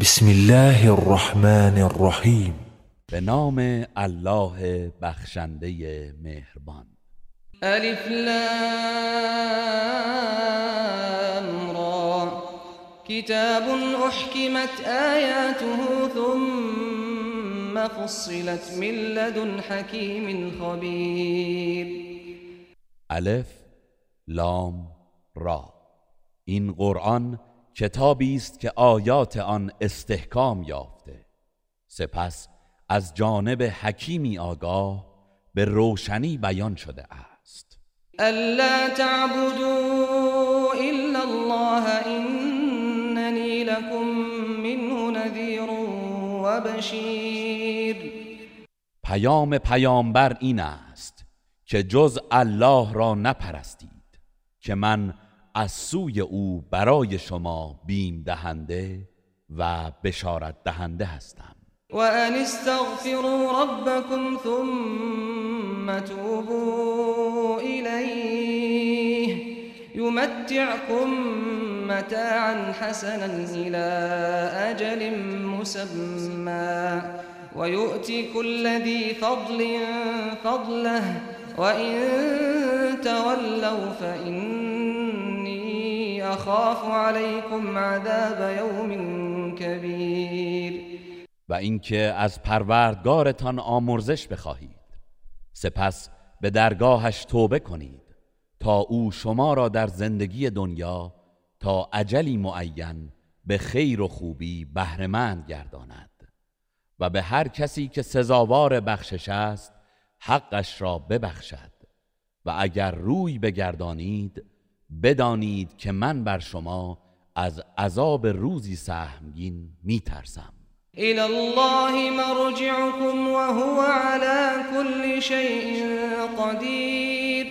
بسم الله الرحمن الرحیم به نام الله بخشنده مهربان. الف لام را. کتاب احکمت آیاته ثم فصلت من لدن حکیم خبیر. الف لام را. این قرآن کتابی است که آیات آن استحکام یافته. سپس از جانب حکیمی آگاه به روشنی بیان شده است. الا تعبدوا الا الله اننی لكم منه نذیر و بشیر پیام پیامبر این است که جز الله را نپرستید که من از سوی او برای شما بیم دهنده و بشارت دهنده هستم. و ان استغفروا ربكم ثم توبوا الیه یمتعكم متاعا حسنا الى اجل مسمى ويؤتي كل ذي فضل فضله وإن تولوا فإني أخاف عليكم عذاب يوم كبير. و اینکه از پروردگارتان آمرزش بخواهید. سپس به درگاهش توبه کنید تا او شما را در زندگی دنیا تا عجلی معین به خیر و خوبی بهرهمند گرداند و به هر کسی که سزاوار بخشش است حقش را ببخشد و اگر روی بگردانید بدانید که من بر شما از عذاب روزی سهمگین میترسم. الى الله مرجعكم وهو على كل شيء قدیر.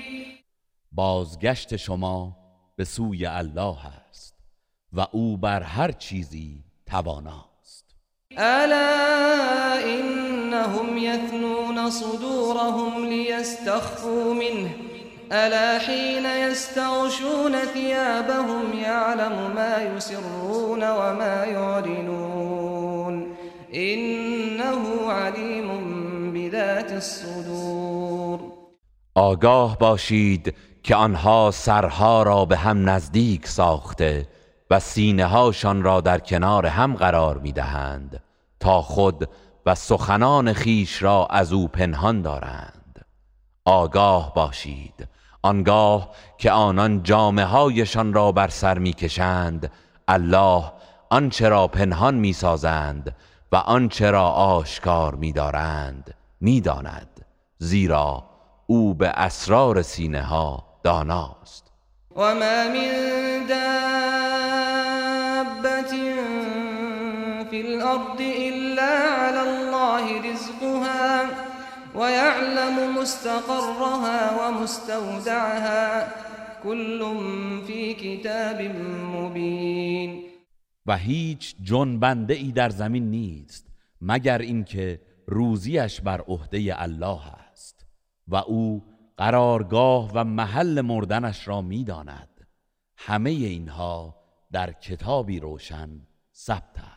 بازگشت شما به سوی الله است و او بر هر چیزی تواناست. الا انهم يثنون صدورهم ليستخفوا منه. الا حين يستغشون ثيابهم يعلم ما يسرون وما يعلنون. انه عليم بذات الصدور. آگاه باشید که آنها سرها را به هم نزدیک ساخته و سینه هاشان را در کنار هم قرار می دهند تا خود و سخنان خیش را از او پنهان دارند. آگاه باشید. آنگاه که آنان جامعه هایشان را بر سر می‌کشند الله آنچه را پنهان می‌سازند و آنچه را آشکار میدارند می‌داند زیرا او به اسرار سینه ها داناست. و ما من دابت فی الارض الا علی الله رزقها ويعلم مستقرها ومستودعها. كل في كتاب مبين. و هیچ جنبنده ای در زمین نیست مگر اینکه روزیش بر عهده الله است. و او قرارگاه و محل مردنش را می‌داند. همه اینها در کتابی روشن ثبت است.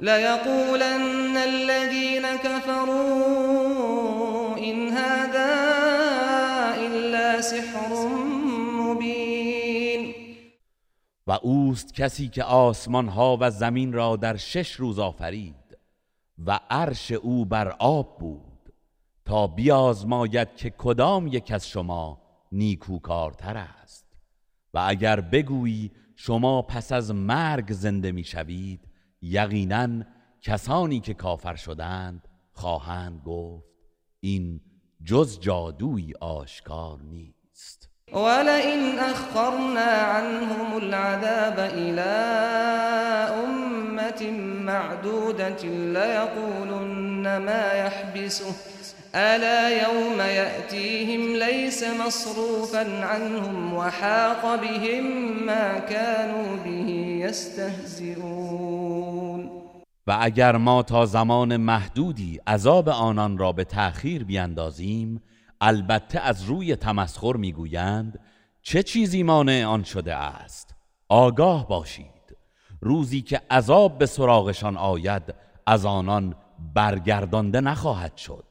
ليقولن الذين كفروا إن هذا إلا سحر مبين. و اوست کسی که آسمان ها و زمین را در شش روز آفرید و عرش او بر آب بود تا بیازماید که کدام یک از شما نیکوکارتر است. و اگر بگویی شما پس از مرگ زنده می‌شوید یقینا کسانی که کافر شدند خواهند گفت این جز جادوی آشکار نیست. ولئن اخرنا عنهم العذاب الى امه أمة معدودة ليقولن ما يحبسه ألا يوم يأتيهم ليس مصروفا عنهم وحاق بهم ما كانوا به يستهزئون و اگر ما تا زمان محدودی عذاب آنان را به تأخیر بیندازیم البته از روی تمسخر می‌گویند چه چیزی مانع آن شده است؟ آگاه باشید. روزی که عذاب به سراغشان آید از آنان برگردانده نخواهد شد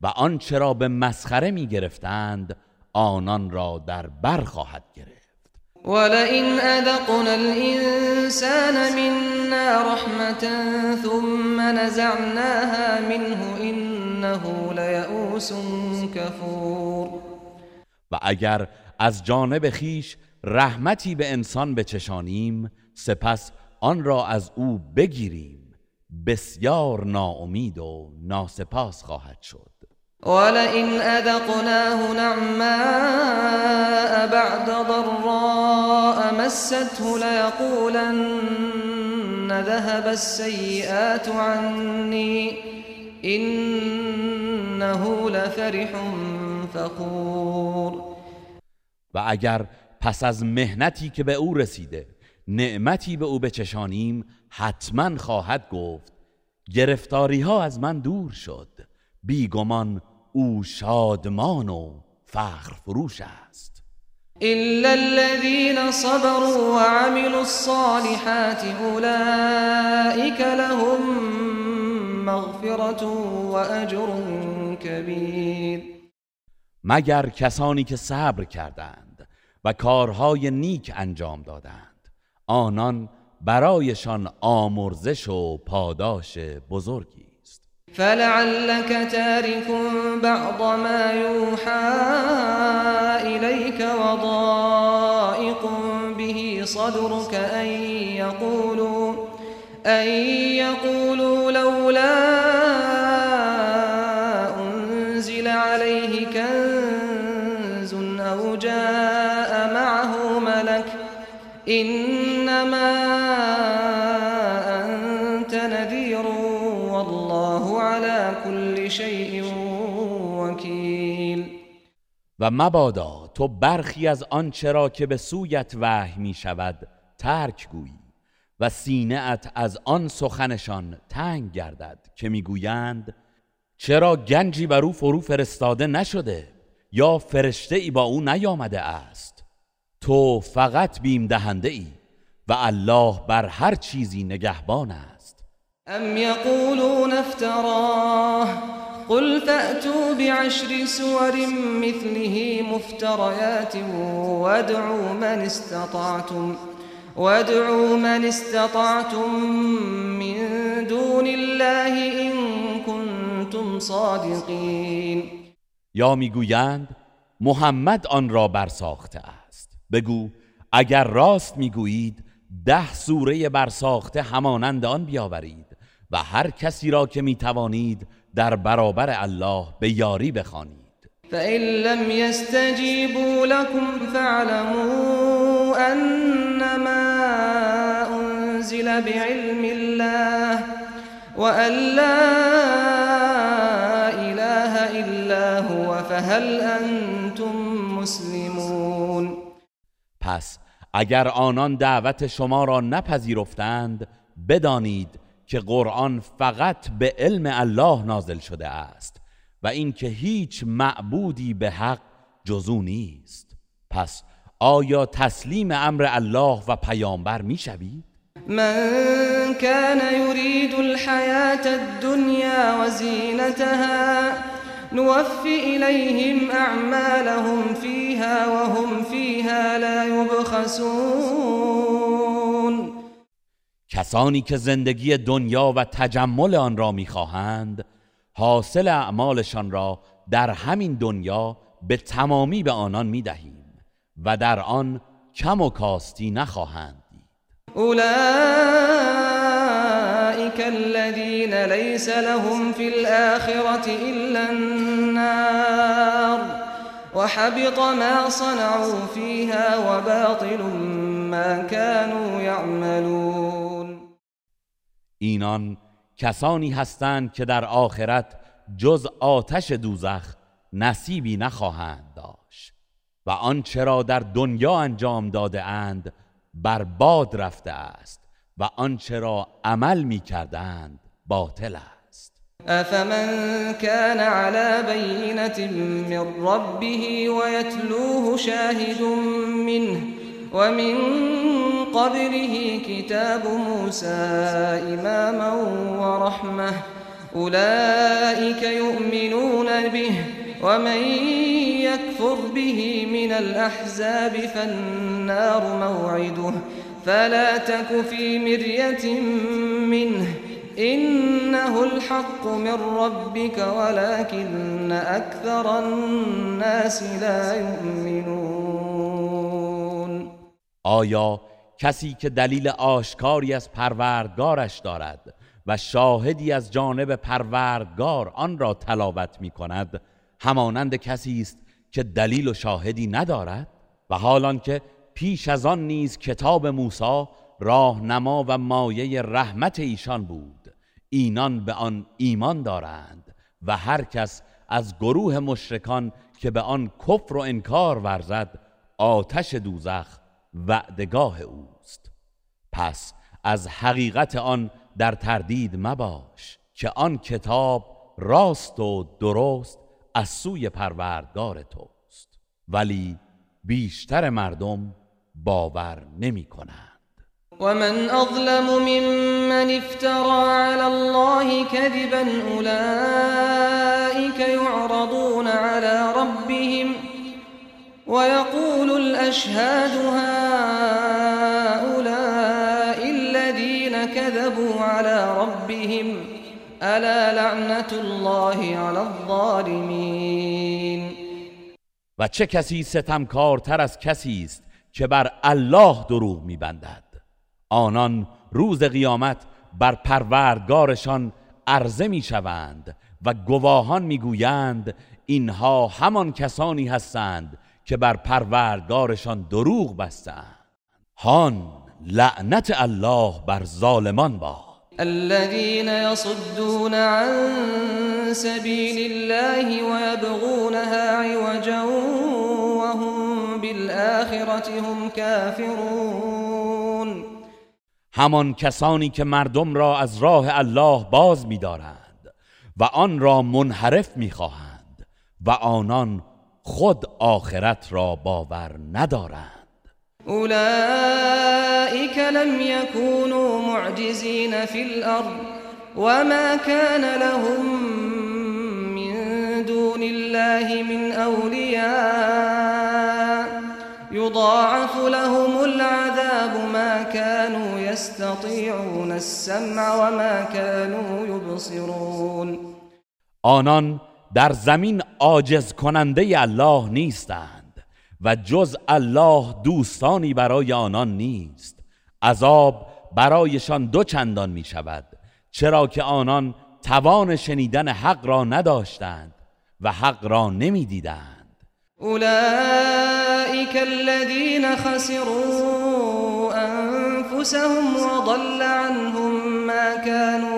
و آنچه را به مسخره می گرفتند آنان را در بر خواهد گرفت. ولئن أذقنا الإنسان منا رحمة ثم نزعناها منه إنه ليئوس كفور و اگر از جانب خیش رحمتی به انسان بچشانیم سپس آن را از او بگیریم. بسیار ناامید و ناسپاس خواهد شد. ولئن أذقناه نعماء بعد ضراء مسته ليقولن ذهب السيئات عني. إنه لفرح فخور. و اگر پس از مهنتی که به او رسیده نعمتی به او بچشانیم حتما خواهد گفت گرفتاری ها از من دور شد بیگمان او شادمان و فخر فروش است. إلا الذين صبروا وعملوا الصالحات أولئك لهم مغفرة وأجر كبير. مگر کسانی که صبر کردند و کارهای نیک انجام دادند. آنان برایشان آمرزش و پاداش بزرگی است. فلعلك تارك بعض ما يوحى إليك وضائق به صدرك أن يقولوا أن يقولوا لولا أنزل عليه كنز أو جاء معه ملك إنما و مبادا تو برخی از آنچه را که به سویت وحی می شود ترک گویی و سینه ات از آن سخنشان تنگ گردد که می‌گویند چرا گنجی بر او فرو فرستاده نشده یا فرشته ای با او نیامده است؟ تو فقط بیم دهنده ای و الله بر هر چیزی نگهبان است. أم يقولون افتراه قل فأتوا بعشر سور مثله مفتريات وادعوا من استطعتم وادعوا من استطعتم من دون الله إن كنتم صادقين. یا می‌گویند محمد آن را برساخته است. بگو اگر راست می‌گویید ده سوره برساخته همانند آن بیاورید و هر کسی را که می‌توانید در برابر الله به یاری بخوانید. فإن لم يستجيبوا لكم فاعلموا أنما أنزل بعلم الله وأن لا إله إلا هو فهل أنتم مسلمون. پس اگر آنان دعوت شما را نپذیرفتند بدانید که قرآن فقط به علم الله نازل شده است و اینکه هیچ معبودی به حق جزو نیست. پس آیا تسلیم امر الله و پیامبر می‌شوید؟ من كان يريد الحياة الدنيا وزينتها نوفي إليهم أعمالهم فيها وهم فيها لا يبخسون کسانی که زندگی دنیا و تجمل آن را می‌خواهند حاصل اعمالشان را در همین دنیا به تمامی به آنان می‌دهیم و در آن کم و کاستی نخواهند دید. أولئك الذين ليس لهم في الآخرة إلا النار وحبط ما صنعوا فيها وباطل ما كانوا يعملون اینان کسانی هستند که در آخرت جز آتش دوزخ نصیبی نخواهند داشت و آنچه را در دنیا انجام داده اند برباد رفته است و آنچه را عمل می کردند باطل است. افمن كان على بينة من ربه ويتلوه شاهد منه ومن قبله كتاب موسى إماما ورحمة. أولئك يؤمنون به ومن يكفر به من الأحزاب فالنار موعده. فلا تك في مرية منه. إنه الحق من ربك ولكن أكثر الناس لا يؤمنون. آیا کسی که دلیل آشکاری از پروردگارش دارد و شاهدی از جانب پروردگار آن را تلاوت می کند همانند کسی است که دلیل و شاهدی ندارد؟ و حالان که پیش از آن نیز کتاب موسی راهنما و مایه رحمت ایشان بود اینان به آن ایمان دارند و هر کس از گروه مشرکان که به آن کفر و انکار ورزد آتش دوزخ وعدگاه اوست. پس از حقیقت آن در تردید مباش که آن کتاب راست و درست از سوی پروردگار توست. ولی بیشتر مردم باور نمی کنند ومن أظلم ممن افترى على الله كذبا أولئك يعرضون على ربهم ويقول الأشهاد هؤلاء الذين كذبوا على ربهم ألا لعنة الله على الظالمين؟ و چه کسی ستمکارتر از کسی است که بر الله دروغ میبندد؟ آنان روز قیامت بر پروردگارشان عرضه می‌شوند و گواهان می‌گویند اینها همان کسانی هستند که بر پروردگارشان دروغ بستند. هان لعنت الله بر ظالمان باد. الذين يصدون عن سبيل الله ويبغونها عوجا وهم بالآخرة هم كافرون. همان کسانی که مردم را از راه الله باز می‌دارند و آن را منحرف می‌خواهند و آنان خود آخرت را باور ندارند. أولئك لم يكونوا معجزين في الأرض وما كان لهم من دون الله من أولياء يضاعف لهم العذاب ما كانوا يستطيعون السمع وما كانوا يبصرون آنان در زمین عاجز کننده الله نیستند و جز الله دوستانی برای آنان نیست. عذاب برایشان دو چندان می شود چرا که آنان توان شنیدن حق را نداشتند و حق را نمی دیدند أولئك الذين خسروا أنفسهم وضل عنهم ما كانوا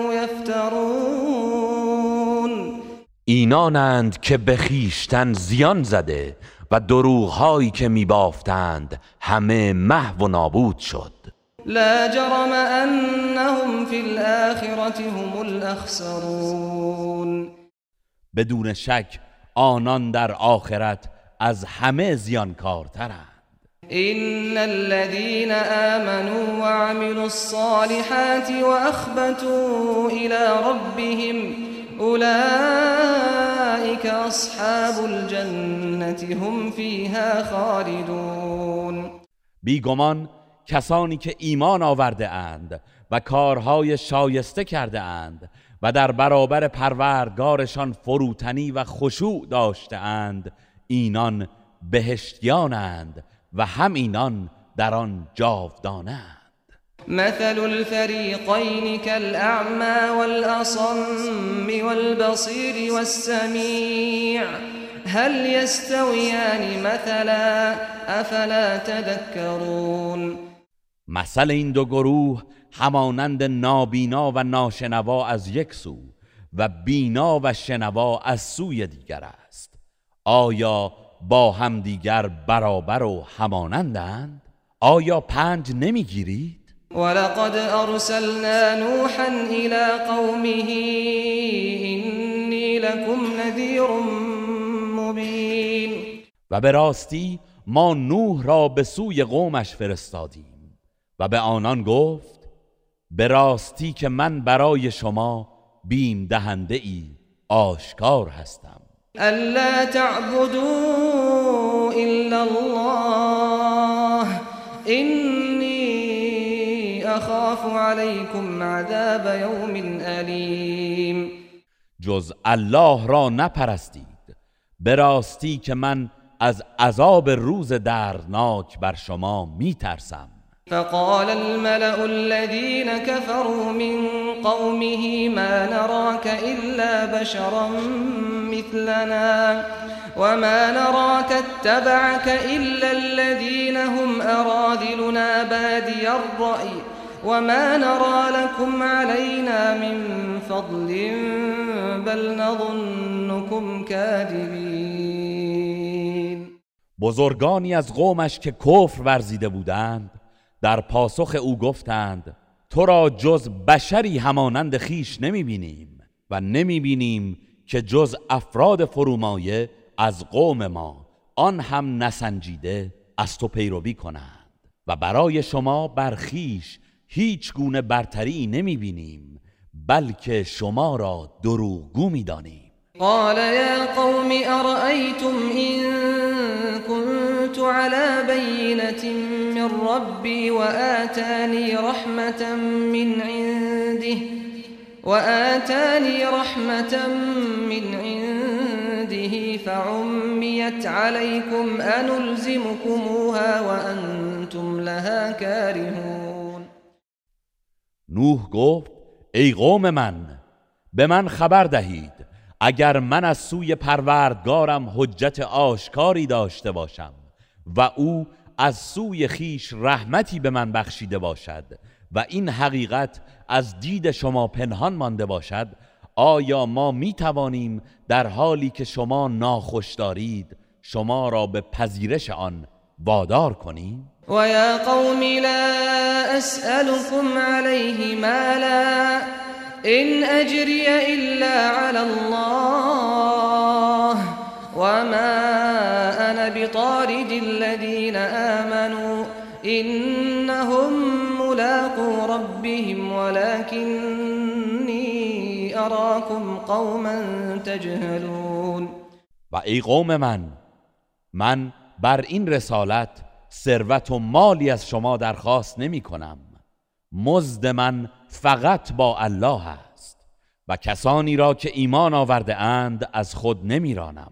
اینانند که به خیشتن زیان زده و دروغهایی که میبافتند همه محو و نابود شد. لا جرم أنهم في الآخرة هم الأخسرون بدون شک آنان در آخرت از همه زیانکارترند. إن الذين آمنوا وعملوا الصالحات وأخبتوا إلى ربهم أولئك أصحاب الجنة هم فيها خالدون. بیگمان کسانی که ایمان آورده اند و کارهای شایسته کرده اند و در برابر پروردگارشان فروتنی و خشوع داشته اند اینان بهشتیانند و همینان در آن جاودانند. مثل الفريقين كالأعمى والأصم والبصير والسميع. هل يستويان مثلا؟ أفلا تذكرون. مثل این دو گروه همانند نابینا و ناشنوا از یک سو و بینا و شنوا از سوی دیگر است. آیا با همدیگر برابر و همانندند؟ آیا پنج نمی‌گیرید ولقد ارسلنا نوحا الى قومه اینی لكم نذیر مبین و به راستی ما نوح را به سوی قومش فرستادیم. و به آنان گفت به راستی که من برای شما بیم دهنده ای آشکار هستم. الا تعبدوا الا الله اخاف علیکم عذاب یوم علیم جز الله را نپرستید. به راستی که من از عذاب روز دردناک بر شما میترسم. فقال الملأ الذين كفروا من قومه ما نراك إلا بشرا مثلنا وما نراك اتبعك إلا الذين هم أراذلنا بادي الرأي. وما نرى لكم علينا من فضل بل نظنكم كاذبين بزرگانی از قومش که کفر ورزیده بودند در پاسخ او گفتند تو را جز بشری همانند خیش نمی بینیم و نمی بینیم که جز افراد فرومایه از قوم ما آن هم نسنجیده از تو پیروی کنند. و برای شما برخیش هیچ گونه برتری نمی بینیم بلکه شما را دروغگو می دانیم قال يا قوم أرأيتم إن كنت على بينة من ربي وآتاني رحمة من عنده وآتاني رحمة من عنده فعميت عليكم أنلزمكموها وأنتم لها كارهون. نوح گفت ای قوم من به من خبر دهید اگر من از سوی پروردگارم حجت آشکاری داشته باشم و او از سوی خیش رحمتی به من بخشیده باشد و این حقیقت از دید شما پنهان مانده باشد آیا ما می توانیم در حالی که شما ناخوش دارید شما را به پذیرش آن وادار کنیم؟ و یا قوم لا أسألكم علیه مالا إن أجري إلا على الله وما أنا بطارد الذين آمنوا إنهم ملاقو ربهم ولكني أراكم قوما تجهلون و ای قوم من من بر این رسالت ثروت و مالی از شما درخواست نمی کنم. مزد من فقط با الله است و کسانی را که ایمان آورده اند از خود نمیرانم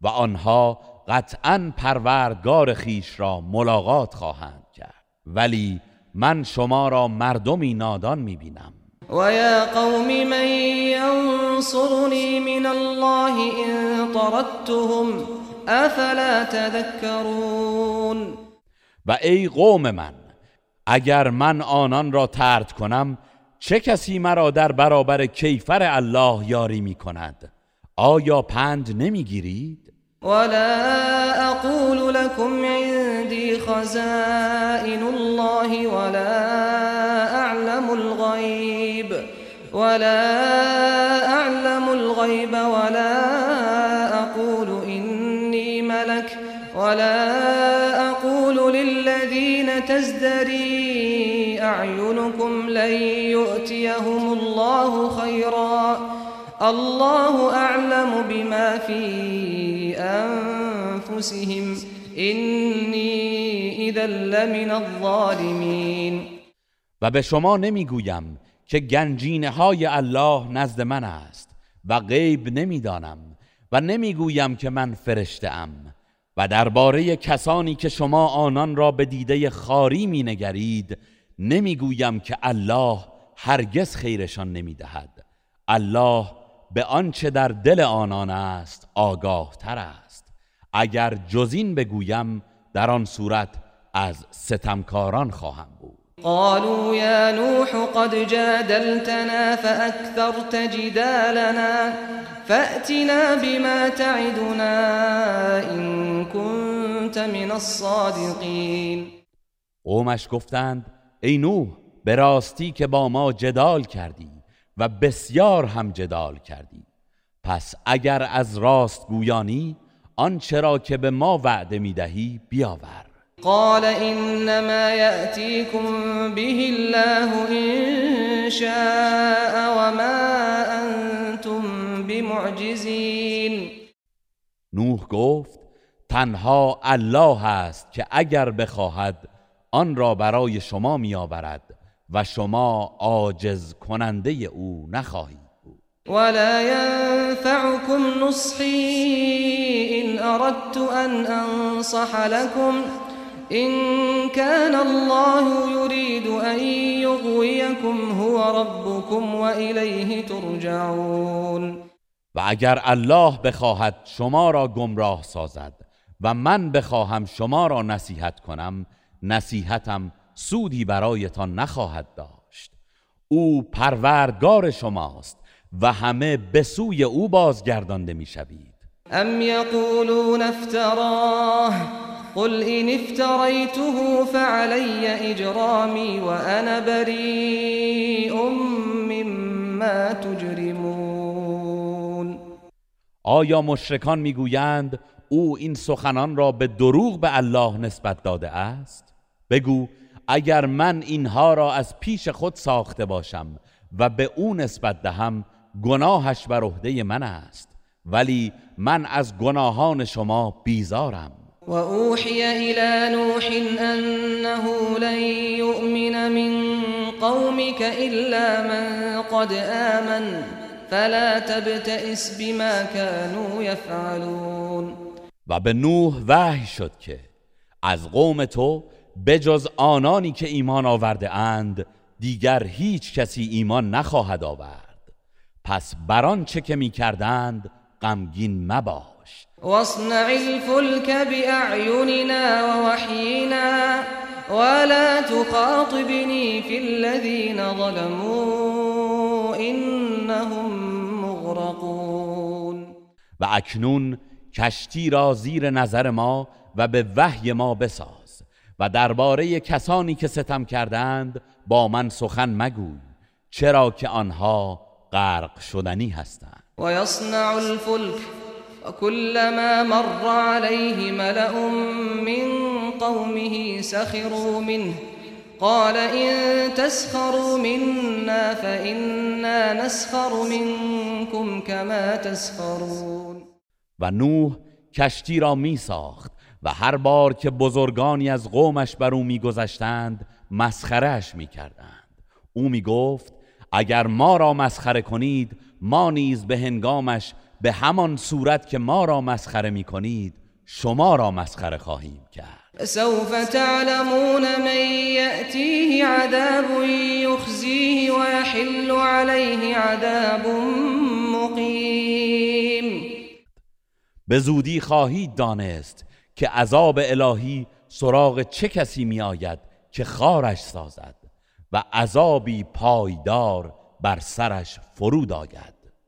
و آنها قطعا پروردگار خیش را ملاقات خواهند کرد. ولی من شما را مردمی نادان می‌بینم و یا قوم من ینصرنی من الله ان طردتهم افلا تذکرون؟ و ای قوم من اگر من آنان را ترد کنم چه کسی مرا در برابر کیفر الله یاری می کند؟ آیا پند نمی‌گیرید ولا اقول لكم عندي خزائن الله ولا اعلم الغيب ولا اعلم الغيب ولا اقول اني ملك ولا تزدري اعينكم لن يؤتيهم الله خيرا. الله اعلم بما في انفسهم اني اذا لمن الظالمين. و به شما نمی‌گویم که گنجینه های الله نزد من است و غیب نمی‌دانم و نمی‌گویم که من فرشته ام و درباره کسانی که شما آنان را به دیده خاری می نگرید نمی‌گویم که الله هرگز خیرشان نمی‌دهد. الله به آنچه در دل آنان است آگاه تر است. اگر جزین بگویم در آن صورت از ستمکاران خواهم. قالوا يا نوح قد جادلتنا فأكثرت جدالنا فأتنا بما تعدنا إن كنت من الصادقين. قومش گفتند ای نوح به راستی که با ما جدال کردی و بسیار هم جدال کردی. پس اگر از راست گویانی آنچه را که به ما وعده می‌دهی بیاور. قال انما ياتيكم به الله ان شاء وما انتم بمعجزين. نوح گفت تنها الله است که اگر بخواهد آن را برای شما میآورد و شما عاجز کننده او نخواهید بود. ولا ينفعكم نصحي ان اردت ان انصح لكم إن كان الله يريد أن يغويكم هو ربكم وإليه ترجعون. و اگر الله بخواهد شما را گمراه سازد و من بخواهم شما را نصیحت کنم نصیحتم سودی برایتان نخواهد داشت. او پروردگار شماست و همه به سوی او بازگردانده می‌شوید. ام یقولون افتراه قل إن افتريته فعلي إجرامي وأنا بريء مما تجرمون. آیا مشرکان می‌گویند او این سخنان را به دروغ به الله نسبت داده است؟ بگو اگر من اینها را از پیش خود ساخته باشم و به او نسبت دهم گناهش بر عهده من است. ولی من از گناهان شما بیزارم. وأوحي إلى نوح أنه لن يؤمن من قومك إلا من قد آمن. فلا تبتئس بما كانوا يفعلون. و به نوح وحی شد که از قوم تو بجز آنانی که ایمان آورده اند دیگر هیچ کسی ایمان نخواهد آورد. پس بران چه که می کردند غمگین مباش واصنع الفلك بأعيننا ووحينا ولا تخاطبني في الذين ظلموا إنهم مغرقون. و اکنون کشتی را زیر نظر ما و به وحی ما بساز و درباره کسانی که ستم کردند با من سخن مگوی چرا که آنها غرق شدنی هستند. و یصنع الفلک وكلما مر عليه ملأ من قومه سخروا منه. قال إن تسخروا منا فإنا نسخر منكم كما تسخرون. و نوح کشتی را می ساخت و هر بار که بزرگانی از قومش بر او میگذشتند مسخرهش می‌کردند او می‌گفت اگر ما را مسخره کنید ما نیز به هنگامش به همان صورت که ما را مسخره می کنید شما را مسخره خواهیم کرد. سوف تعلمون من یأتیه عذاب یخزیه و یحل علیه عذاب مقیم. به زودی خواهید دانست که عذاب الهی سراغ چه کسی می آید که خارش سازد و عذابی پایدار بر سرش فرود آید.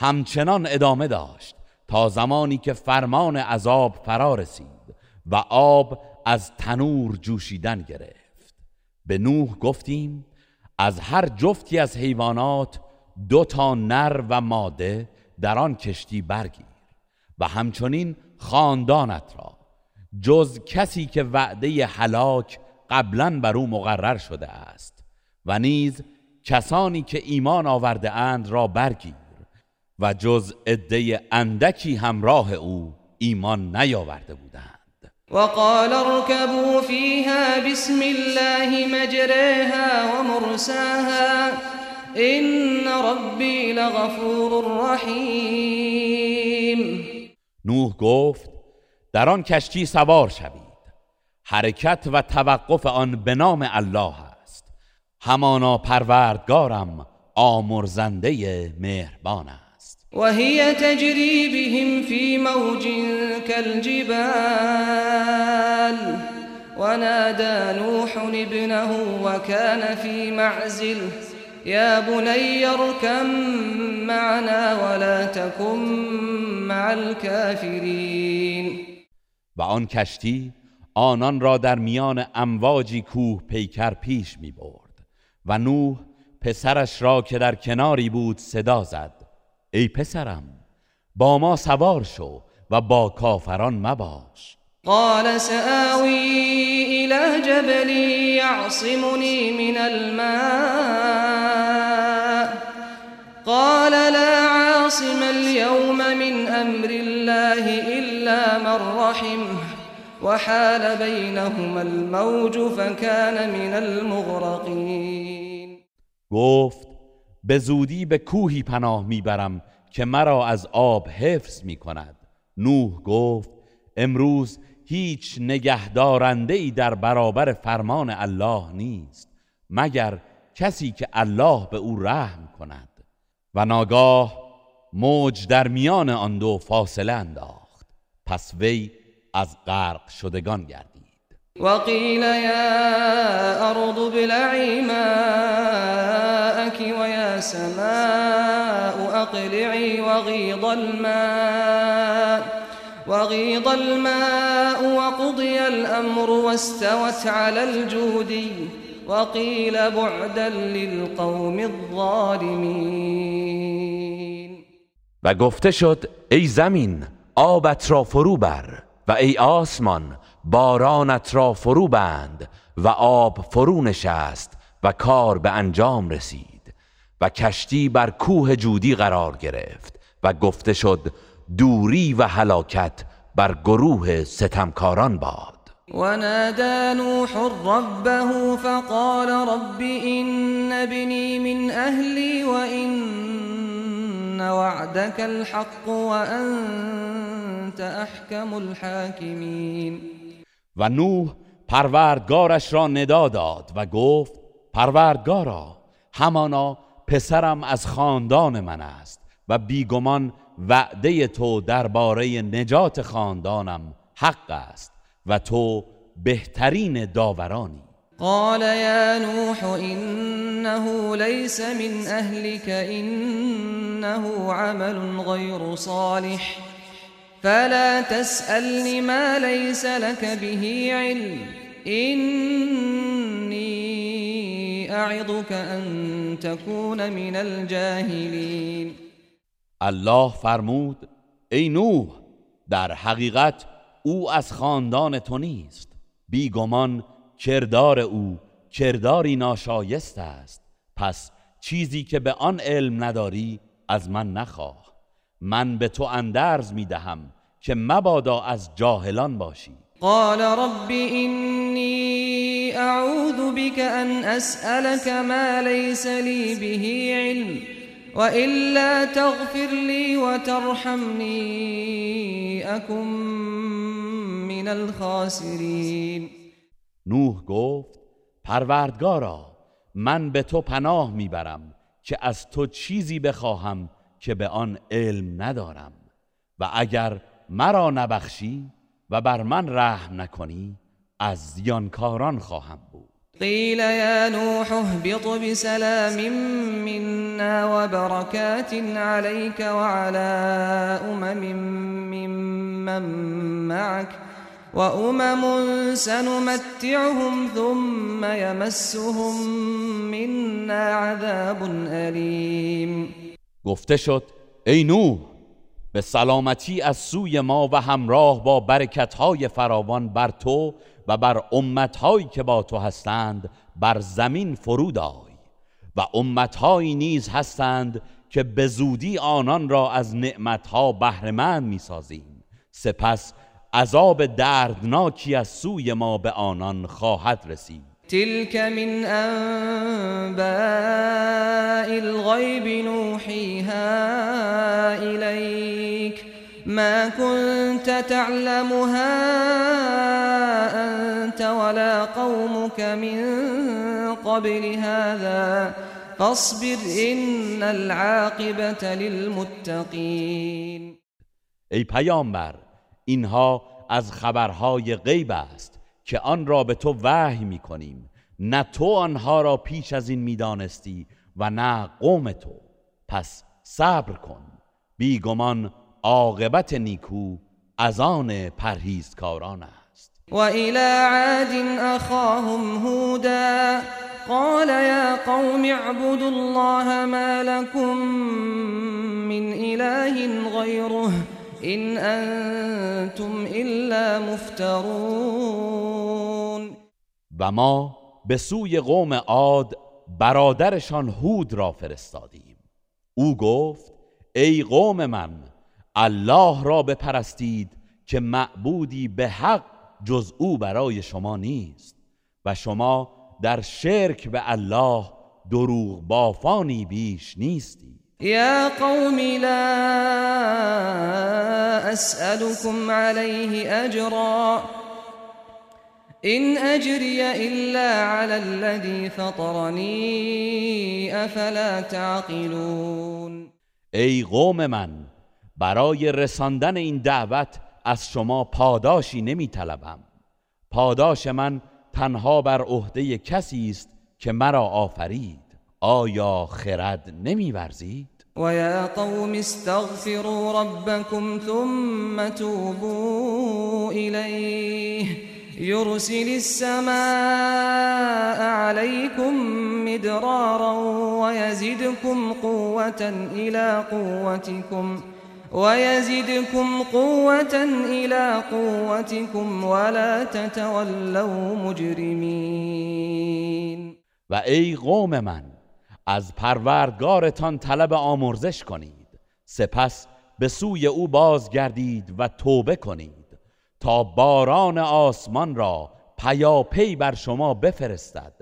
همچنان ادامه داشت تا زمانی که فرمان عذاب فرا رسید و آب از تنور جوشیدن گرفت. به نوح گفتیم از هر جفتی از حیوانات دو تا نر و ماده در آن کشتی برگیر و همچنین خاندانت را جز کسی که وعده هلاک قبلا بر او مقرر شده است و نیز کسانی که ایمان آورده اند را برگیر. و جز عده اندکی همراه او ایمان نیاورده بودند. وقال اركبوا فيها بسم الله مجريها ومرساها إن ربي لغفور رحیم. نوح گفت در آن کشتی سوار شوید. حرکت و توقف آن به نام الله است. همانا پروردگارم آمرزنده مهربان است. و هی تجری بهم فی موج كالجبال. ونادى نوح ابنه وكان في معزل يا بني اركم معنا ولا تكن مع الكافرين. و آن کشتی آنان را در میان امواجی کوه پیکر پیش می برد و نوح پسرش را که در کناری بود صدا زد. ای پسرم با ما سوار شو و با کافران مباش. قال سآوي إلى جبل يعصمني من الماء. قال لا عاصم اليوم من أمر الله إلا من رحمه وحال بينهما الموج فكان من المغرقين. گفت به زودی به کوهی پناه می‌برم که مرا از آب حفظ می کند نوح گفت امروز هیچ نگهدارنده ای در برابر فرمان الله نیست مگر کسی که الله به او رحم کند. و ناگاه موج در میان آن دو فاصله انداخت. پس وی از غرق شدگان گردید. وقيل يا أرض ابلعي ماءك ويا سماء أقلعي وغيض الماء وغيض الماء وقضي الأمر واستوت على الجودي وقيل بعدا للقوم الظالمين. و گفته شد ای زمین آبت را فرو بر. و ای آسمان بارانت را فرو بند و آب فرو نشست و کار به انجام رسید و کشتی بر کوه جودی قرار گرفت و گفته شد دوری و هلاکت بر گروه ستمکاران باد. ونادى نوح ربه فقال رب إن ابني من أهلي وإن وعدك الحق وأنت أحكم الحاكمين. و نوح پروردگارش را ندا داد و گفت پروردگارا همانا پسرم از خاندان من است و بیگمان وعده تو درباره نجات خاندانم حق است. و تو بهترین داورانی. قال يا نوح إنه ليس من أهلك إنه عمل غير صالح. فلا تسألني ما ليس لك به علم. إني أعظك أن تكون من الجاهلين. الله فرمود ای نوح در حقیقت او از خاندان تو نیست. بیگمان کردار او کرداری ناشایست است. پس چیزی که به آن علم نداری از من نخواه. من به تو اندرز می‌دهم که مبادا از جاهلان باشی. قال رب إني أعوذ بك أن أسألك ما ليس لي به علم. وإلا تغفر لي وترحمني أكن من الخاسرين. نوح گفت پروردگارا من به تو پناه می‌برم که از تو چیزی بخواهم که به آن علم ندارم. و اگر مرا نبخشی و بر من رحم نکنی از زیانکاران خواهم بود. قيل يا نوح اهبط بسلام منا وبركات عليك وعلى أمم ممن معك وأمم سنمتعهم ثم يمسهم منا عذاب أليم. گفته شد ای نوح به سلامتی از سوی ما و همراه با برکتهای فراوان بر تو و بر امتهایی که با تو هستند بر زمین فرود آی و امتهایی نیز هستند که به زودی آنان را از نعمتها بهرهمند می‌سازیم. سپس عذاب دردناکی از سوی ما به آنان خواهد رسید. تلك من انباء الغیب نوحیها الیک ما كنت تعلمها انت ولا قومك من قبل هذا فاصبر ان العاقبه للمتقین ای پیامبر اینها از خبرهای غیب است که آن را به تو وحی می کنیم. نه تو آنها را پیش از این می‌دانستی و نه قوم تو. پس صبر کن. بیگمان عاقبت نیکو از آن پرهیزکاران است. و الى عاد اخاهم هودا قال يا قوم اعبدوا الله ما لكم من اله غيره ان انتم الا مفترون. و ما به سوی قوم عاد برادرشان هود را فرستادیم. او گفت ای قوم من الله را بپرستید که معبودی به حق جز او برای شما نیست و شما در شرک به الله دروغ بافانی بیش نیستی یا قوم لا اسألكم عليه اجرا ان اجري الا على الذي فطرني افلا تعقلون. ای قوم من برای رساندن این دعوت از شما پاداشی نمی طلبم پاداش من تنها بر عهده کسی است که مرا آفرید. آیا خرد نمیورزید؟ و یا قوم استغفروا ربكم ثم توبوا الیه يرسل السماء عليكم مدرارا ويزدكم قوة إلى قوتكم ويزدكم قوة إلى قوتكم ولا تتولوا مجرمين و ای قوم من از پروردگارتان طلب آمرزش کنید. سپس به سوی او بازگردید و توبه کنید تا باران آسمان را پیاپی بر شما بفرستد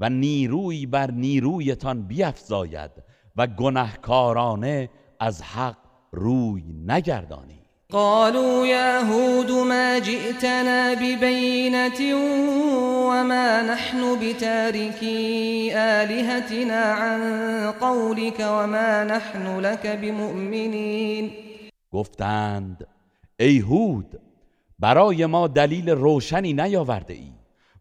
و نیروی بر نیرویتان بیفزاید و گنهکارانه از حق روی نگردانی. قالوا يا هود ما جئتنا ببينة وما نحن بتاركي آلهتنا عن قولك وما نحن لك بمؤمنين گفتند ای هود برای ما دلیل روشنی نیاورده ای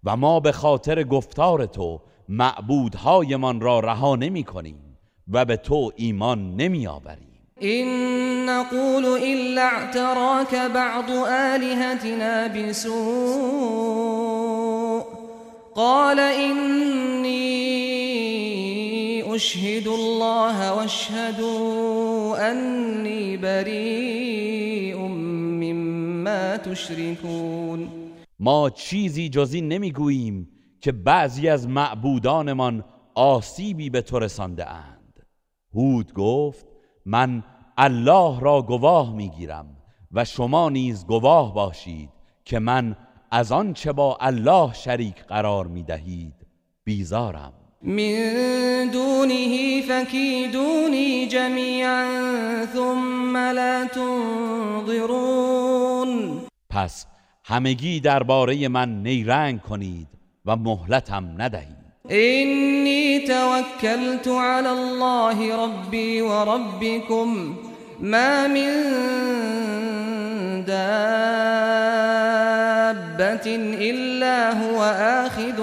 و ما به خاطر گفتار تو معبودهایمان را رها نمی کنیم و به تو ایمان نمی آوریم. إن نقول إلا اعتراك بعض آلهتنا بسوء. قال إني أشهد الله واشهدوا أني بريء مما تشركون. ما چیزی جز این نمی‌گوییم که بعضی از معبودانمان آسیبی به تو رسانده اند. هود گفت من الله را گواه می‌گیرم و شما نیز گواه باشید که من از آنچه با الله شریک قرار می‌دهید بیزارم. من دونه فكيدوني جميعا ثم لا تنظرون. پس همگی درباره من نیرنگ کنید و مهلتم ندهید. إني توكلت على الله ربي وربكم. ما من دابة إلا هو آخذ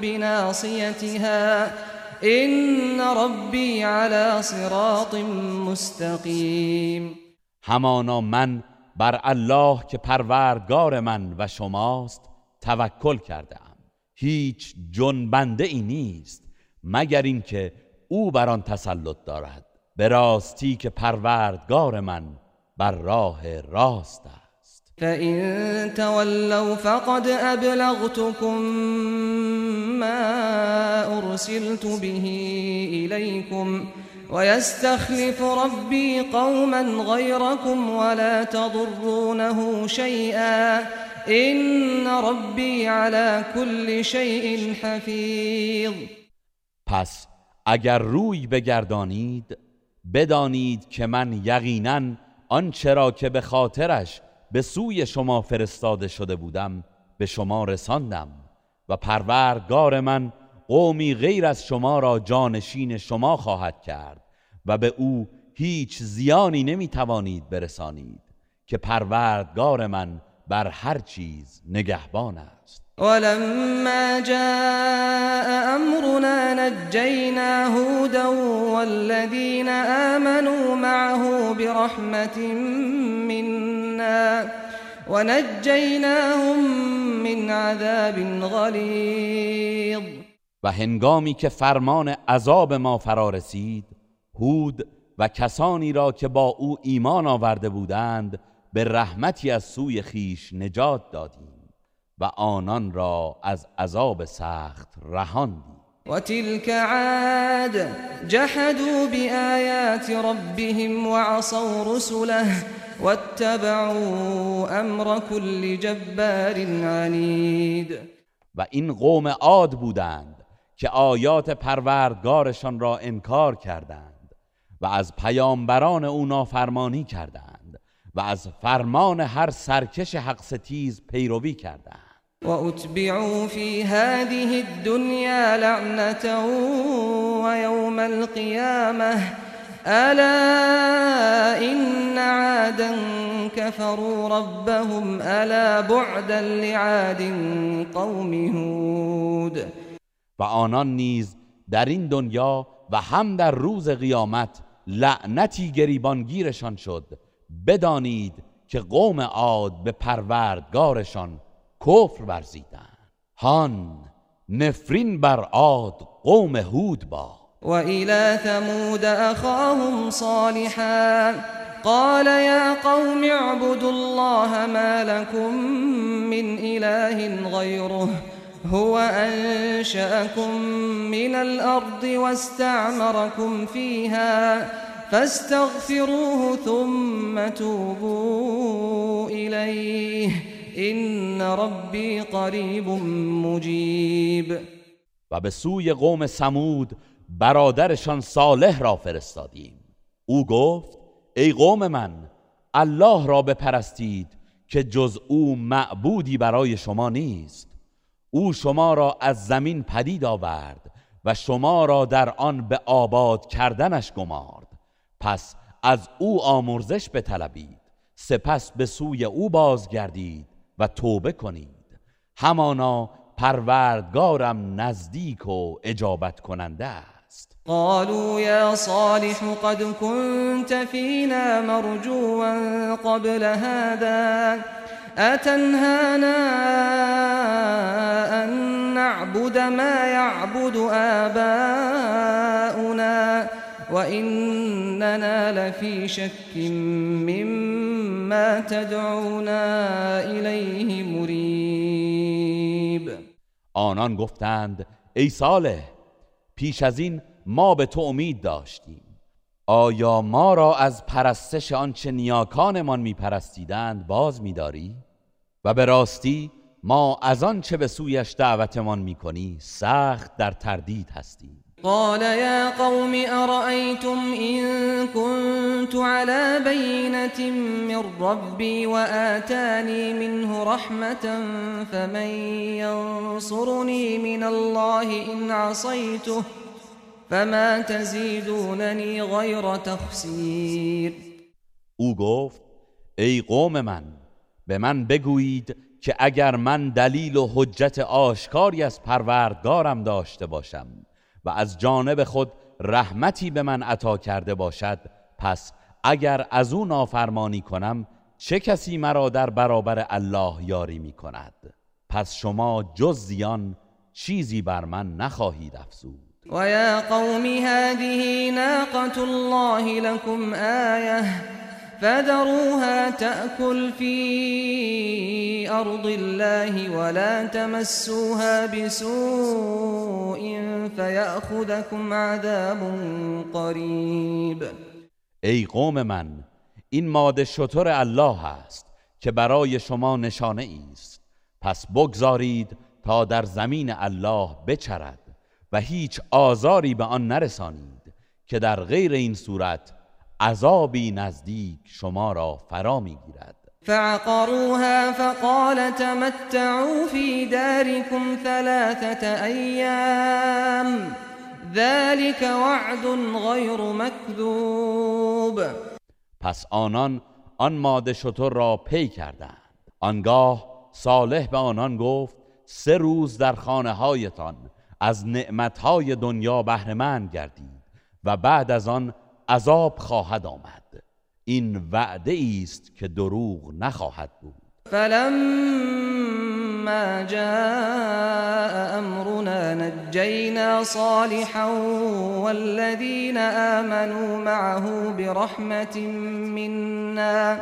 بناصيتها. إن ربي على صراط مستقيم. همانا من بر الله که پروردگار من و شماست توکل کردم. هیچ جنبنده ای نیست مگر اینکه او بر آن تسلط دارد. به راستی که پروردگار من بر راه راست است. فإن تولوا فقد أبلغتكم ما أرسلت به إليكم ويستخلف ربي قوما غيركم ولا تضرونه شيئا إن ربي على كل شيء حفيظ. پس اگر روی بگردانید بدانید که من یقینا آنچه را که به خاطرش به سوی شما فرستاده شده بودم به شما رساندم و پروردگار من قومی غیر از شما را جانشین شما خواهد کرد و به او هیچ زیانی نمی توانید برسانید که پروردگار من بر هر چیز نگهبان است. ولما جاء أمرنا نجينا هودا والذين آمنوا معه برحمة منا ونجيناهم من عذاب غلیظ و هنگامی که فرمان عذاب ما فرا رسید هود و کسانی را که با او ایمان آورده بودند به رحمتی از سوی خیش نجات دادیم و آنان را از عذاب سخت رهاندیم وتلك عاد جحدوا بآيات ربهم وعصوا رسله واتبعوا امر كل جبار عنید و این قوم عاد بودند که آیات پروردگارشان را انکار کردند و از پیامبران او نافرمانی کردند. و از فرمان هر سرکش حق ستیز پیروی کردند. وأتبعوا في هذه الدنيا لعنة ويوم القيامة ألا إن عادا كفروا ربهم ألا بعدا لعاد قوم هود. و آنان نیز در این دنیا و هم در روز قیامت لعنتی گریبانگیرشان شد بدانید که قوم عاد به پروردگارشان کفر ورزیدند. هان نفرین بر عاد قوم هود با. وإلى ثمود أخاهم صالحا. قال يا قوم اعبدوا الله ما لكم من إله غيره هو أنشأكم من الأرض واستعمركم فيها فاستغفروه ثم توبوا إليه. إن ربي قريب مجيب. و به سوی قوم سمود برادرشان صالح را فرستادیم. او گفت ای قوم من الله را بپرستید که جز او معبودی برای شما نیست. او شما را از زمین پدید آورد و شما را در آن به آباد کردنش گمارد. پس از او آمرزش بطلبید سپس به سوی او بازگردید و توبه کنید. همانا پروردگارم نزدیک و اجابت کننده است. قالوا يا صالح قد كنت فينا مرجوا قبل هذا أتنهانا أن نعبد ما يعبد آباؤنا؟ وإننا لفي شك مما تدعونا إليه مريب. آنان گفتند ای صالح پیش از این ما به تو امید داشتیم. آیا ما را از پرستش آنچه نیاکانمان میپرستیدند باز میداری؟ و به راستی ما از آنچه به سویش دعوتمان می‌کنی سخت در تردید هستیم. قال يا قوم أرأيتم إن كنت على بينة من ربي وآتاني منه رحمة فمن ينصرني من الله إن عصيته فما تزيدونني غير تخسير. او گفت ای قوم من به من بگویید که اگر من دلیل و حجت آشکاری از پروردگارم داشته باشم. و از جانب خود رحمتی به من عطا کرده باشد پس اگر از او نافرمانی کنم چه کسی مرا در برابر الله یاری می کند؟ پس شما جز زیان چیزی بر من نخواهید افزود. ويا قوم هذه ناقة الله لكم آية فذروها تأكل في أرض الله ولا تمسوها بسوء فيأخذكم عذاب قریب ای قوم من این ماده شطور الله است که برای شما نشانه است. پس بگذارید تا در زمین الله بچرد و هیچ آزاری به آن نرسانید که در غیر این صورت عذابی نزدیک شما را فرا می‌گیرد. فعقروها فقال تمتعوا في داركم ثلاثة أيام ذلك وعد غیر مكذوب پس آنان آن ماده شطور را پی کردند. آنگاه صالح به آنان گفت سه روز در خانه هایتان از نعمتهای دنیا بهرهمند گردید و بعد از آن عذاب خواهد آمد. این وعده است که دروغ نخواهد بود. فلما جاء امرنا نجينا صالحا والذين آمنوا معه برحمة منا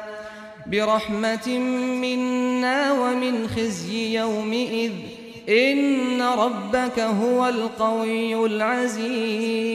برحمة منا ومن خزي يومئذ. إن ربك هو القوي العزيز.